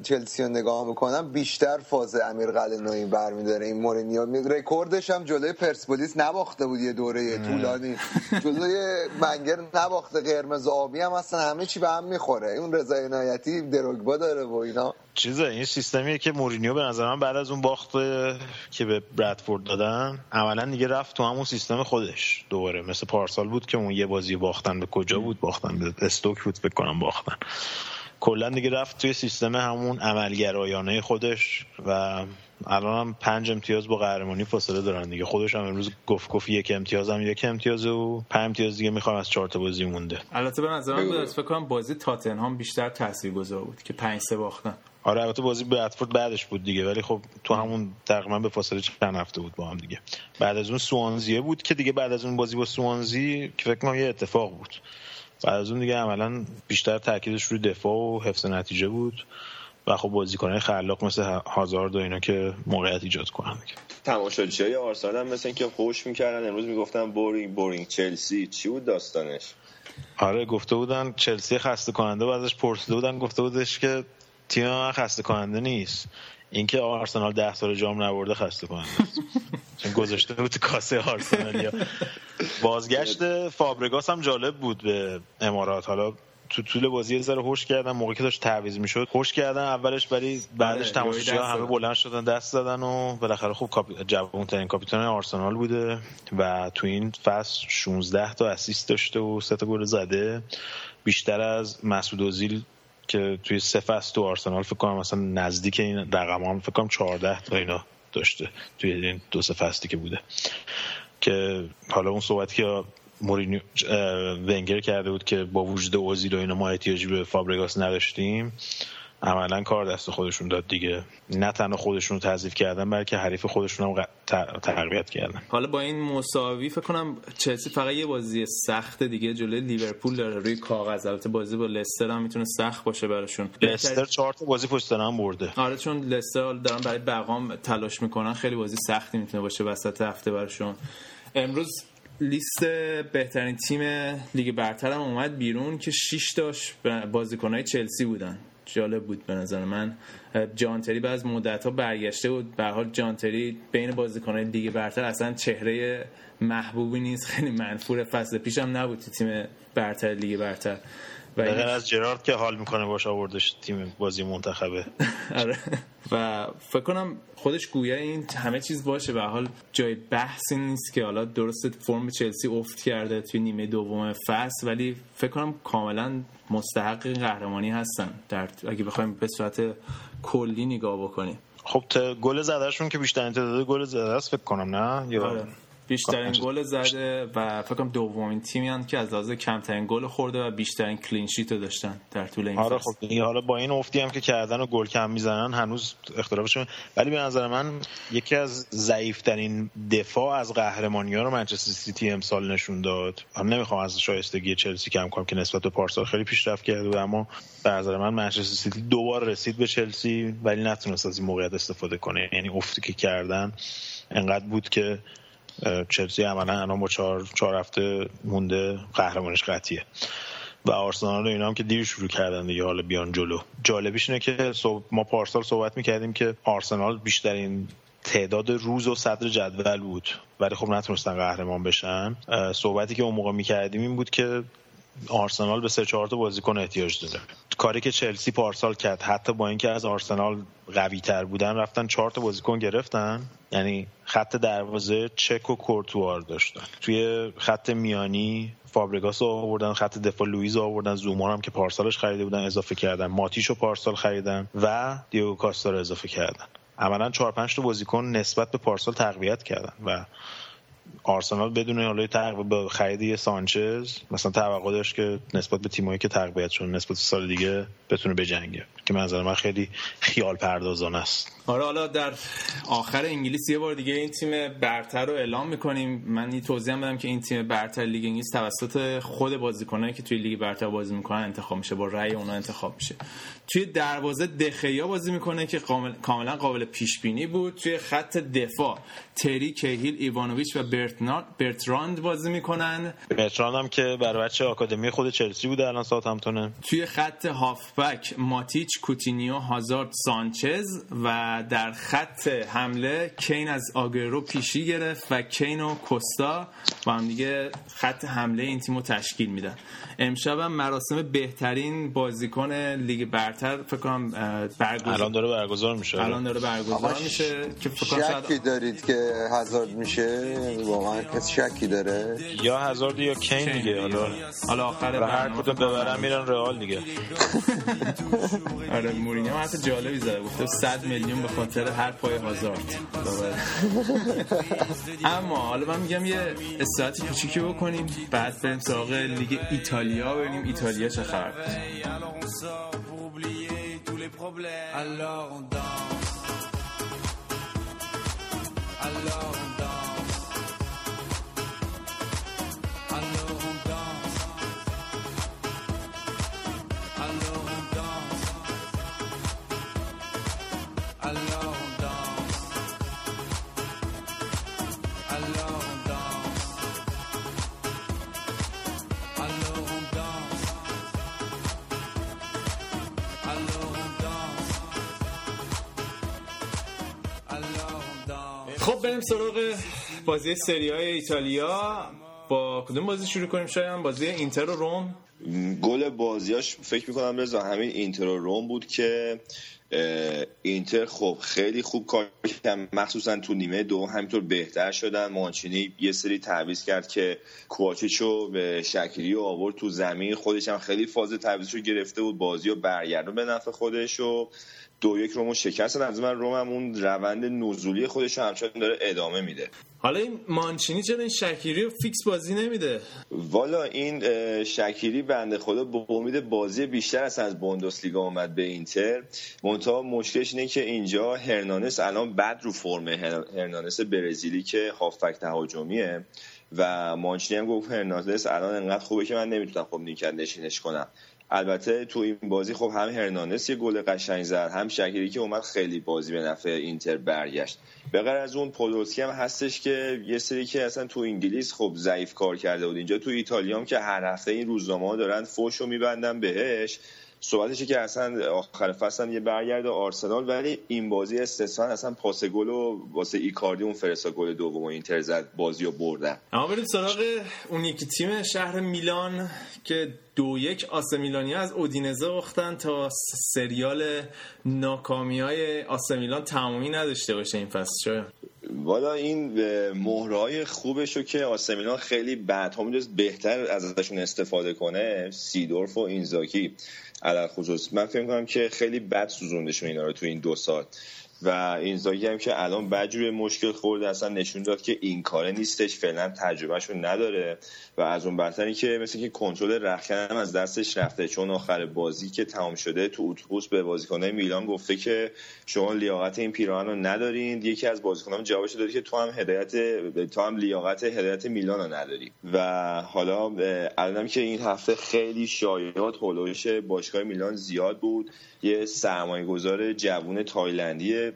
چلسی رو نگاه می‌کنم بیشتر فاز امیر قلعه‌نوی برمیداره. این مورینیو رکوردش هم جلوی پرسپولیس نباخته بود یه دوره طولانی. جلوی ونگر نباخته قرمز آبی هم اصلا همه چی به هم می‌خوره. اون رضا عنایتی دروگبا داره و اینا. چیزه این سیستمیه که مورینیو به نظر من بعد از اون باخت که به برادفورد دادن عملا دیگه رفت تو همون سیستم خودش دوباره. مثل پارسال بود که اون یه بازی باختن به کجا بود؟ باختن به استوک بود فکر کنم باختن. کلا دیگه رفت توی سیستم همون عملگرایانه خودش و الان هم پنج امتیاز با قهرمانی فاصله دارن دیگه. خودش هم امروز گفت گفت یک امتیاز هم یک امتیاز و پنج امتیاز دیگه می‌خوام از چهار تا بازی مونده. البته به نظر من فکر کنم بازی تاتنهام بیشتر تاثیرگذار بود که پنج سه باختن. آره البته بازی بردفورد بعدش بود دیگه ولی خب تو همون تقریبا به فاصله چند هفته بود با هم دیگه. بعد از اون سوانزیه بود که دیگه بعد از اون بازی با سوانزی که فکر کنم یه اتفاق بود. بعد از اون دیگه عملا بیشتر تاکیدش روی دفاع و حفظ نتیجه بود و خب بازیکنهای خلاق مثل هازارد و اینا که موقعیت ایجاد کنن. تماشاچی های آرسنال هم مثل اینکه خوش می‌کردن. امروز می‌گفتن boring boring Chelsea. چی بود داستانش؟ آره گفته بودن چلسی خسته کننده و ازش پرسیده بودن. گفته بودش که تیم من خسته کننده نیست. اینکه آرسنال ده سال جام نبرده خسته کننده چون گذاشته بود کاسه آرسنالیا بازگشت فابرگاس هم جالب بود به امارات. حالا تو طول بازی یه ذره هوش کردن موقعی که داشت تعویض می‌شد هوش کردن اولش ولی بعدش تماشاگرها دست همه. بلند شدن دست دادن و بالاخره خوب کاپ... جوان‌ترین کاپیتان آرسنال بوده و تو این فصل 16 تا اسیست داشته و سه تا گل زده. بیشتر از مسعود اوزیل که توی فصل تو آرسنال فکر کنم مثلا نزدیک این رقم هم فکر کنم 14 تا اینا داشته توی این دو سه که بوده. که حالا اون صحبتی که مورینیو ونگر کرده بود که با وجود اوزیل و اینا ما احتیاجی به فابرگاس نداشتیم عملا کار دست خودشون داد دیگه. نه تنها خودشون رو تضعیف کردن بلکه حریف خودشون هم تقویت کردن. حالا با این مساوی فکر کنم چلسی فقط یه بازی سخت دیگه جلوی لیورپول داره. روی کاغذ. البته بازی با لستر هم می‌تونه سخت باشه براشون. لستر چهار تا بازی پشت هم برده. آره چون لستر دارن برای بقام تلاش می‌کنن. خیلی بازی سختی می‌تونه باشه وسط هفته براشون. امروز لیست بهترین تیم لیگ برتر هم اومد بیرون که 6 تاش بازیکنهای چلسی بودن. جالب بود به نظر من. جانتری بعد از مدت ها برگشته بود. به حال جانتری بین بازیکنهای لیگ برتر اصلا چهره محبوبی نیست. خیلی منفور فصل پیشم نبود تیم برتر لیگ برتر. غیر از جرارد که حال می‌کنه باش آوردش تیم بازی منتخبه. آره. و فکر کنم خودش گویا این همه چیز باشه به حال جای بحثی نیست که حالا درست فرم چلسی افت کرده توی نیمه دوم فصل ولی فکر کنم کاملا مستحق قهرمانی هستن. در اگه بخوایم به صورت کلی نگاه بکنیم. خب گل زدهشون که بیشتر تعداد گل زده است فکر کنم نه؟ یا آره. بیشترین گل زده و فکر کنم دومین تیمی هن که از لحاظ کمترین گل خورده و بیشترین کلین شیت رو داشتن در طول این آره خب حالا با این افتی هم که کردن و گل کم می‌زنن هنوز اختلافشون ولی به نظر من یکی از ضعیفترین دفاع از قهرمانی ها رو منچستر سیتی امسال نشون داد. من نمی‌خوام از شایستگی چلسی کم کنم که نسبت به پارسال خیلی پیشرفت کرده و اما به نظر من منچستر سیتی دوبار رسید به چلسی ولی نتونست از این موقعیت استفاده کنه. یعنی افتی که کردن انقدر بود که چلسی عملا الان با چهار, چهار هفته مونده قهرمانش قطعیه. و آرسنال اینا هم که دیر شروع کردن دیگه حالا بیان جلو. جالبیش اینه که صحب- ما پارسال صحبت می‌کردیم که آرسنال بیشترین تعداد روز و صدر جدول بود. ولی خب نتونستن قهرمان بشن. صحبتی که اون موقع می‌کردیم این بود که آرسنال به سه چهار تا بازیکن احتیاج داره. کاری که چلسی پارسال کرد حتی با اینکه از آرسنال قوی تر بودن رفتن چهار تا بازیکن گرفتن. یعنی خط دروازه چک و کورتوار داشتن. توی خط میانی فابرگاس رو آوردن خط دفاع لوئیز آوردن زومان هم که پارسالش خریده بودن اضافه کردن ماتیش رو پارسال خریدن و دیوگو کاستا رو اضافه کردن. عملا چهار پنج تا بازیکن نسبت به پارسال تقویت کردن و آرسنال بدون حالا تقویت به خرید یه سانچز مثلا توقع داشت که نسبت به تیمایی که تقویت شدن نسبت سال دیگه بتونه بجنگه که منظر من خیلی خیال پردازانه است. آره حالا در آخر انگلیس یه بار دیگه این تیم برتر رو اعلام می‌کنیم. من این توضیح بدم که این تیم برتر لیگ انگلیس توسط خود بازیکنایی که توی لیگ برتر بازی می‌کنن انتخاب میشه با رأی اونا انتخاب میشه. توی دروازه دخیا بازی می‌کنه که کامل- کاملا قابل پیش بینی بود. توی خط دفاع تری کهیل ایوانوویچ و برتراند بازی می‌کنن. برتران هم که برای بچه آکادمی خود چلسی بوده الان ساوت‌همپتونه توی خط هافبک ماتیچ کوتینیو هازارد سانچز و در خط حمله کین از آگرو پیشی گرفت و کین و کوستا با هم دیگه خط حمله این تیم رو تشکیل میدن. امشب هم مراسم بهترین بازیکن لیگ برتر فکر کنم برگزار الان داره برگزار میشه. الان داره برگزار میشه که فکر کنم شکی دارید که هزارد میشه؟ واقعا کسی شکی داره؟ یا هزارد یا کین دیگه حالا. حالا آخر هر کدوم ببرن میرن رئال دیگه. آره مورینیو حرف جالبی زده. گفته 100 میلیون به خاطر هر پای هازارد. اما حالا من میگم یه استراحت کوچیکی بکنیم بعد بریم سراغ لیگ ایتالیا ببینیم ایتالیا چه خبر Alors بریم سراغ بازی سری های ایتالیا. با کدوم بازی شروع کنیم؟ شاید بازی اینتر و روم. گل بازیاش فکر می‌کنم رضا همین اینتر و روم بود که اینتر خب خیلی خوب کار کرد مخصوصا تو نیمه دو همینطور بهتر شدن. مانچینی یه سری تعویض کرد که کوواچیچو به شکری آورد تو زمین. خودش هم خیلی فاز تعویضش رو گرفته بود. بازی رو برگردون به نفع خودش و دو یک رومو شکستن از من روم هم اون روند نزولی خودش همچنان داره ادامه میده. حالا این مانچینی چرا این شکیری رو فیکس بازی نمیده؟ والا این شکیری بنده خدا با امید بازی بیشتر از از بوندسلیگا اومد به اینتر. منتها مشکلش اینه که اینجا هرنانس الان بد رو فرمه هر- هرنانس برزیلی که هافبک تهاجمیه و مانچینی هم گفت هرنانس الان انقدر خوبه که من نمی‌تونم خب نیمکت نشینش کنم. البته تو این بازی خب هم هرنانس یه گل قشنگ زد هم شکری که اومد خیلی بازی به نفع اینتر برگشت. به غیر از اون پولوسکی هم هستش که یه سری که اصلا تو انگلیس خب ضعیف کار کرده بود. اینجا تو ایتالیا هم که هر هفته این روزنامه ها دارن فوش رو میبندن بهش. صحبتشه که اصلا آخر فصل هم یه برگرد آرسنال ولی این بازی استثنا اصلا پاس گل و واسه ایکاردی اون فرستا گل دوم اینتر زد بازی رو بردن. اما بریم سراغ اون یکی تیم شهر میلان که دو یک آسه میلانی از اودینزه باختن تا سریال ناکامی های آسه میلان تمامی نداشته باشه این فصل شاید والا این مهرهای خوبش رو که آسمیلان خیلی بعد هم بهتر ازشون استفاده کنه سیدورف و اینزاکی علال خصوص. من فکر کنم که خیلی بد سوزوندشون اینا رو تو این دو سال. و اینزاگی هم که الان بدجوری مشکل خورده اصلا نشون داد که این کاره نیستش فعلا تجربهشون نداره و از اون برتری که مثل که کنترل رخکن از دستش رفته. چون آخر بازی که تمام شده تو اتوبوس به بازیکنان میلان گفته که شما لیاقت این پیراهن رو ندارین. یکی از بازیکنان جوابش داده که تو هم هدایت تو هم لیاقت هدایت میلان رو نداری. و حالا الانم که این هفته خیلی شایعات هولوش باشگاه میلان زیاد بود. یه سرمایه گذار جوون تایلندیه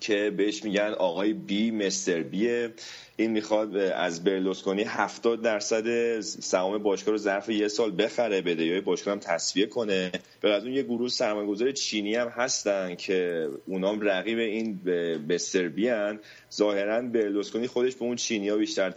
که بهش میگن آقای بی مستر بیه. این می‌خواد از برلوسکونی 70 درصد سهام باشگاه رو ظرف یه سال بخره بده یا باشگاه هم تصفیه کنه. به از اون یه گروه سرمایه‌گذار چینی هم هستن که اونام رقیب این مستر بیان ظاهرا برلوسکونی خودش به اون چینی ها بیشتر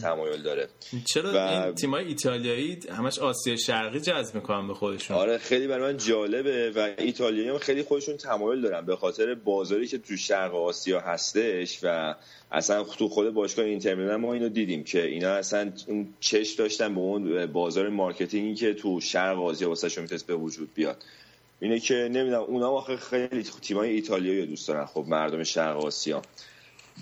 تمایل داره. چرا و... این تیمای ایتالیایی همش آسیا شرقی جذب می‌کنن به خودشون؟ آره خیلی برای من جالبه و ایتالیایی هم خیلی خودشون تمایل دارن. به خاطر بازاری که تو شرق آسیا هستش و اصلا تو خود باشگاه اینتر میلان ما اینو دیدیم که اینا اصلا اون چش داشتن به اون بازار marketing ی که تو شرق آسیا واسه می‌تونست به وجود بیاد. اینه که نمی‌دونم اونا آخه خیلی تیمای ایتالیایی دوست دارن. خب مردم شرق آسیا.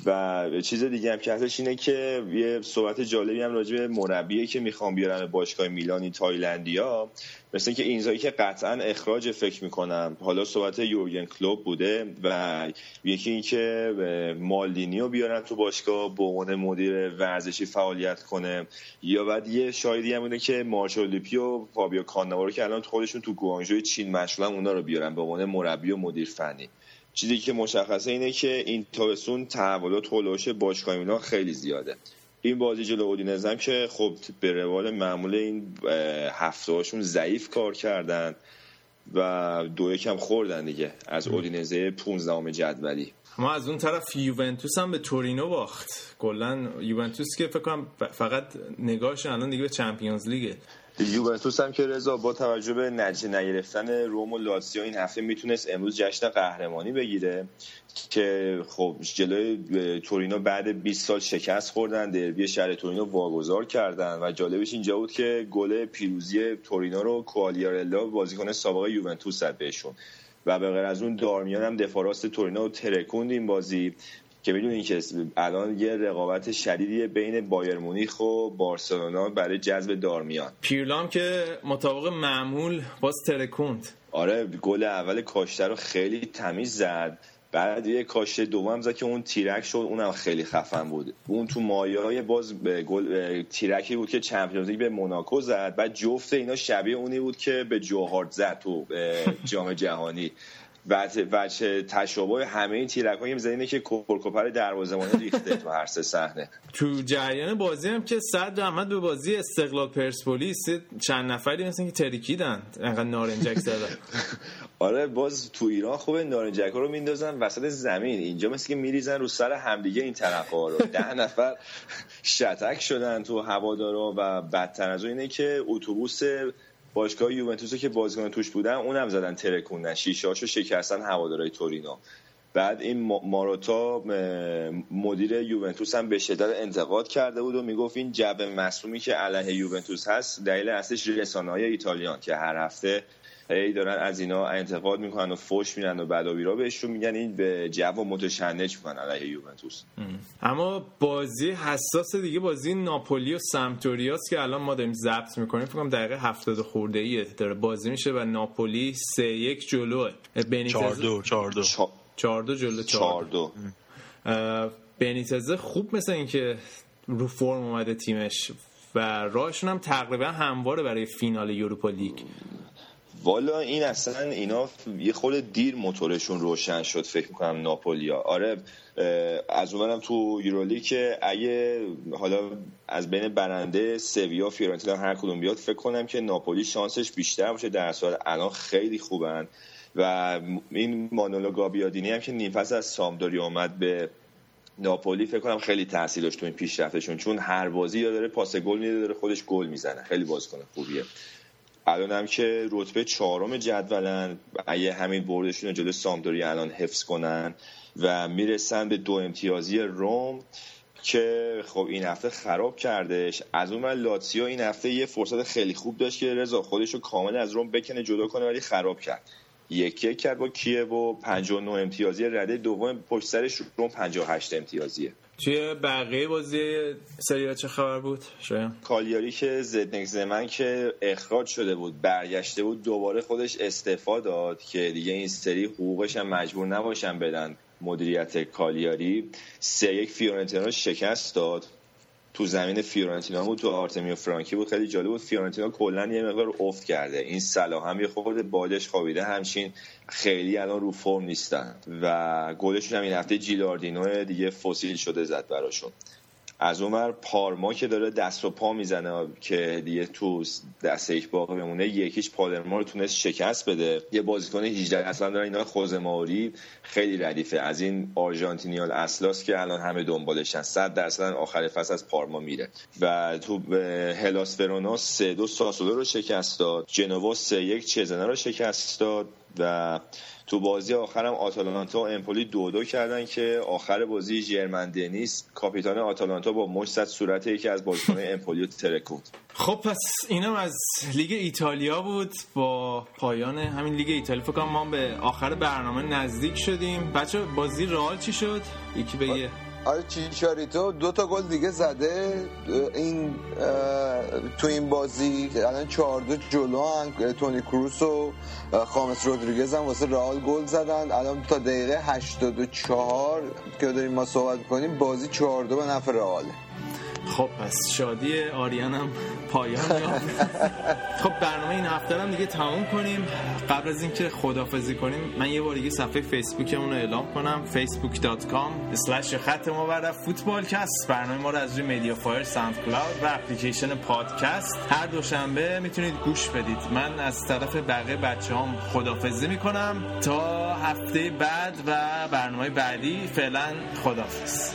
و چیز دیگه هم که هستش اینه که یه صحبت جالبی هم راجع به مربیه که می‌خوام بیارن باشگاه میلانی تایلندیا. مثل که اینزاگی که قطعا اخراج فکر می‌کنم. حالا صحبت یورگن کلوپ بوده و یکی این که مالدینی رو بیارن تو باشگاه به عنوان مدیر ورزشی فعالیت کنه. یا بعد یه شایدی هم اینه که مارچولیپی و فابیو کاناوارو که الان خودشون تو گوانژو چین مشغولن اونا رو بیارن به عنوان مربی و مدیر فنی. چیزی که مشخصه اینه که این تابستون تحولات هولوش باشگاه میلان خیلی زیاده. این بازی جلو اودینزه که خب به روال معمول این هفته هاشون ضعیف کار کردن و دو یکم خوردن دیگه از اودینزه 15 جدولی. ما از اون طرف یوونتوس هم به تورینو باخت. کلا یوونتوس که فکر کنم فقط نگاهش الان دیگه به چمپیونز لیگه. یوونتوس هم که رضا با توجه به نتیجه نگرفتن روم و لاتزیو این هفته می‌تونست امروز جشن قهرمانی بگیره که خب جلوی تورینو بعد 20 سال شکست خوردن دربی شهر تورینو واگذار کردن و جالبش اینجا بود که گل پیروزی تورینو رو کوالیارلا بازیکن سابق یوونتوس زد بهشون و به غیر از اون دارمیان هم دفاع راست تورینو ترکوند این بازی. که می‌دونین که الان یه رقابت شدیدی بین بایر مونیخ و بارسلونا برای جذب دارمیان. پیرلام که مطابق معمول باز ترکوند. آره گل اول کاشته رو خیلی تمیز زد. بعد یه کاشته دوم زد که اون تیرک شد اونم خیلی خفن بود. اون تو مایه باز به گل تیرکی بود که چمپیونز لیگ به موناکو زد. بعد جفت اینا شبیه اونی بود که به جوهارد زد تو جام جهانی. وجه, وجه تشابه همه این تیرک های اینه که کورکوپر دروازه‌بان ریخته تو هر سه صحنه. تو جریان بازی هم که صد رحمت به بازی استقلال پرسپولیس چند نفری مثل که تریکیدن انقدر نارنجک زدن. آره باز تو ایران خوبه نارنجک رو میندازن وسط زمین. اینجا مثل که میریزن رو سر همدیگه این طرف ها رو ده نفر شتک شدن تو هوادارا و بدتر از اینه که اتوبوس باشگاه یوونتوس که بازیکن توش بودن اونم زدن ترکوندن. شیشهاشو شکستن هوادارهای تورینو. بعد این ماروتا مدیر یوونتوس هم به شدت انتقاد کرده بود و می‌گفت این جب مصومی که علیه یوونتوس هست دلیل اصلش رسانه های ایتالیان که هر هفته هی دارن از اینا انتقاد می‌کنن و فوش میرن و بعد و بهشون میگن. این به جو متشنج می‌کنن علیه یوونتوس. اما بازی حساس دیگه بازی ناپولی و سمتوریاس که الان ما داریم ضبط می‌کنیم. فکر کنم دقیقه 70 خورده ایه داره. بازی میشه و ناپولی 3 1 جلوه. بنیتز 4 2 4 2 4 2 جلو 4 2 بنیتز خوب مثل اینکه رو فرم اومده تیمش و راهشون هم تقریبا همواره برای فینال یوروپا لیگ. والا این اصلا اینا یه خود دیر موتورشون روشن شد فکر می‌کنم ناپولیا. آره از اونورم تو یورولی که اگه حالا از بین برنده سویا فیورنتینا هر کدوم بیاد فکر کنم که ناپولی شانسش بیشتر باشه. در صورت الان خیلی خوبن. و این مانولو گابیادینی هم که نیم از سامدوری اومد به ناپولی فکر کنم خیلی تاثیر داشت تو این پیشرفتشون. چون هر بازی یا داره پاس گل میده داره خودش گل می‌زنه. خیلی بازیکن خوبیه. الان هم که رتبه چهارم جدولن اگه همین بردشون جلو سامدوری الان حفظ کنن و می‌رسن به دو امتیازی روم که خب این هفته خراب کردش. از اون من لاتسیو این هفته یه فرصت خیلی خوب داشت که رضا خودش رو کامل از روم بکنه جدا کنه ولی خراب کرد. یک یک کرد با کیه‌وو 59 امتیازی رده دوم پشت سرش رم 58 امتیازیه. توی بقیه بازی سری چه خبر بود؟ شاید. کالیاری که زدنک زمن که اخراج شده بود برگشته بود دوباره خودش استعفا داد که دیگه این سری حقوقش هم مجبور نباشن بدن مدیریت کالیاری. سه یک فیورنتینا شکست داد. تو زمین فیورنتینا بود تو آرتمیو فرانکی بود. خیلی جالب بود. فیورنتینا کلا یه مقدار افت کرده. این صلاح هم یه خورده بادش خوابیده. همچین خیلی الان رو فرم نیستن. و گلشون هم این هفته جیلاردینو دیگه فسیل شده زد براشون. از اونور پارما که داره دست و پا می‌زنه که دیگه تو دست یک باقی بمونه یکیش پالرما رو تونست شکست بده. یه بازیکن 18 اصلا دارن اینا خوزه ماوری. خیلی ردیفه. از این آرژانتینیال اصلاس که الان همه دنبالشن 100 درصد آخر فصل از پارما میره. و تو هلاس ورونا 3 2 ساسولو رو شکست داد. جنوا 3 1 چزنه رو شکست داد. و تو بازی آخرم آتالانتا و امپولی دو دو کردن که آخر بازی ژرمن دنیس کاپیتان آتالانتا با مش زد صورت یکی از بازیکنان امپولی ترکوند خب پس اینم از لیگ ایتالیا بود. با پایان همین لیگ ایتالیا فکر کنم ما به آخر برنامه نزدیک شدیم. بچه بازی رئال چی شد؟ یکی بگه. آره چیچاریتو دو تا گل دیگه زده. این تو این بازی الان چهار دو جلو هم تونی کروس و خامس رودریگز هم واسه رئال گل زدن. الان تا دقیقه 84 که داریم ما صحبت کنیم بازی چهار دو به نفع رئاله. خب پس شادی آریان هم پایان خب برنامه این هفته هم دیگه تموم کنیم. قبل از اینکه خدافزی کنیم من یه بار دیگه صفحه فیسبوکمون رو اعلام کنم. facebook.com slash خط ما برد فوتبالکست برنامه ما رو از روی MediaFire SoundCloud و اپلیکیشن پادکست. هر دوشنبه می‌تونید گوش بدید. من از طرف بقیه بچه هم خدافزی می‌کنم. تا هفته بعد و برنامه بعدی فعلا خدافز.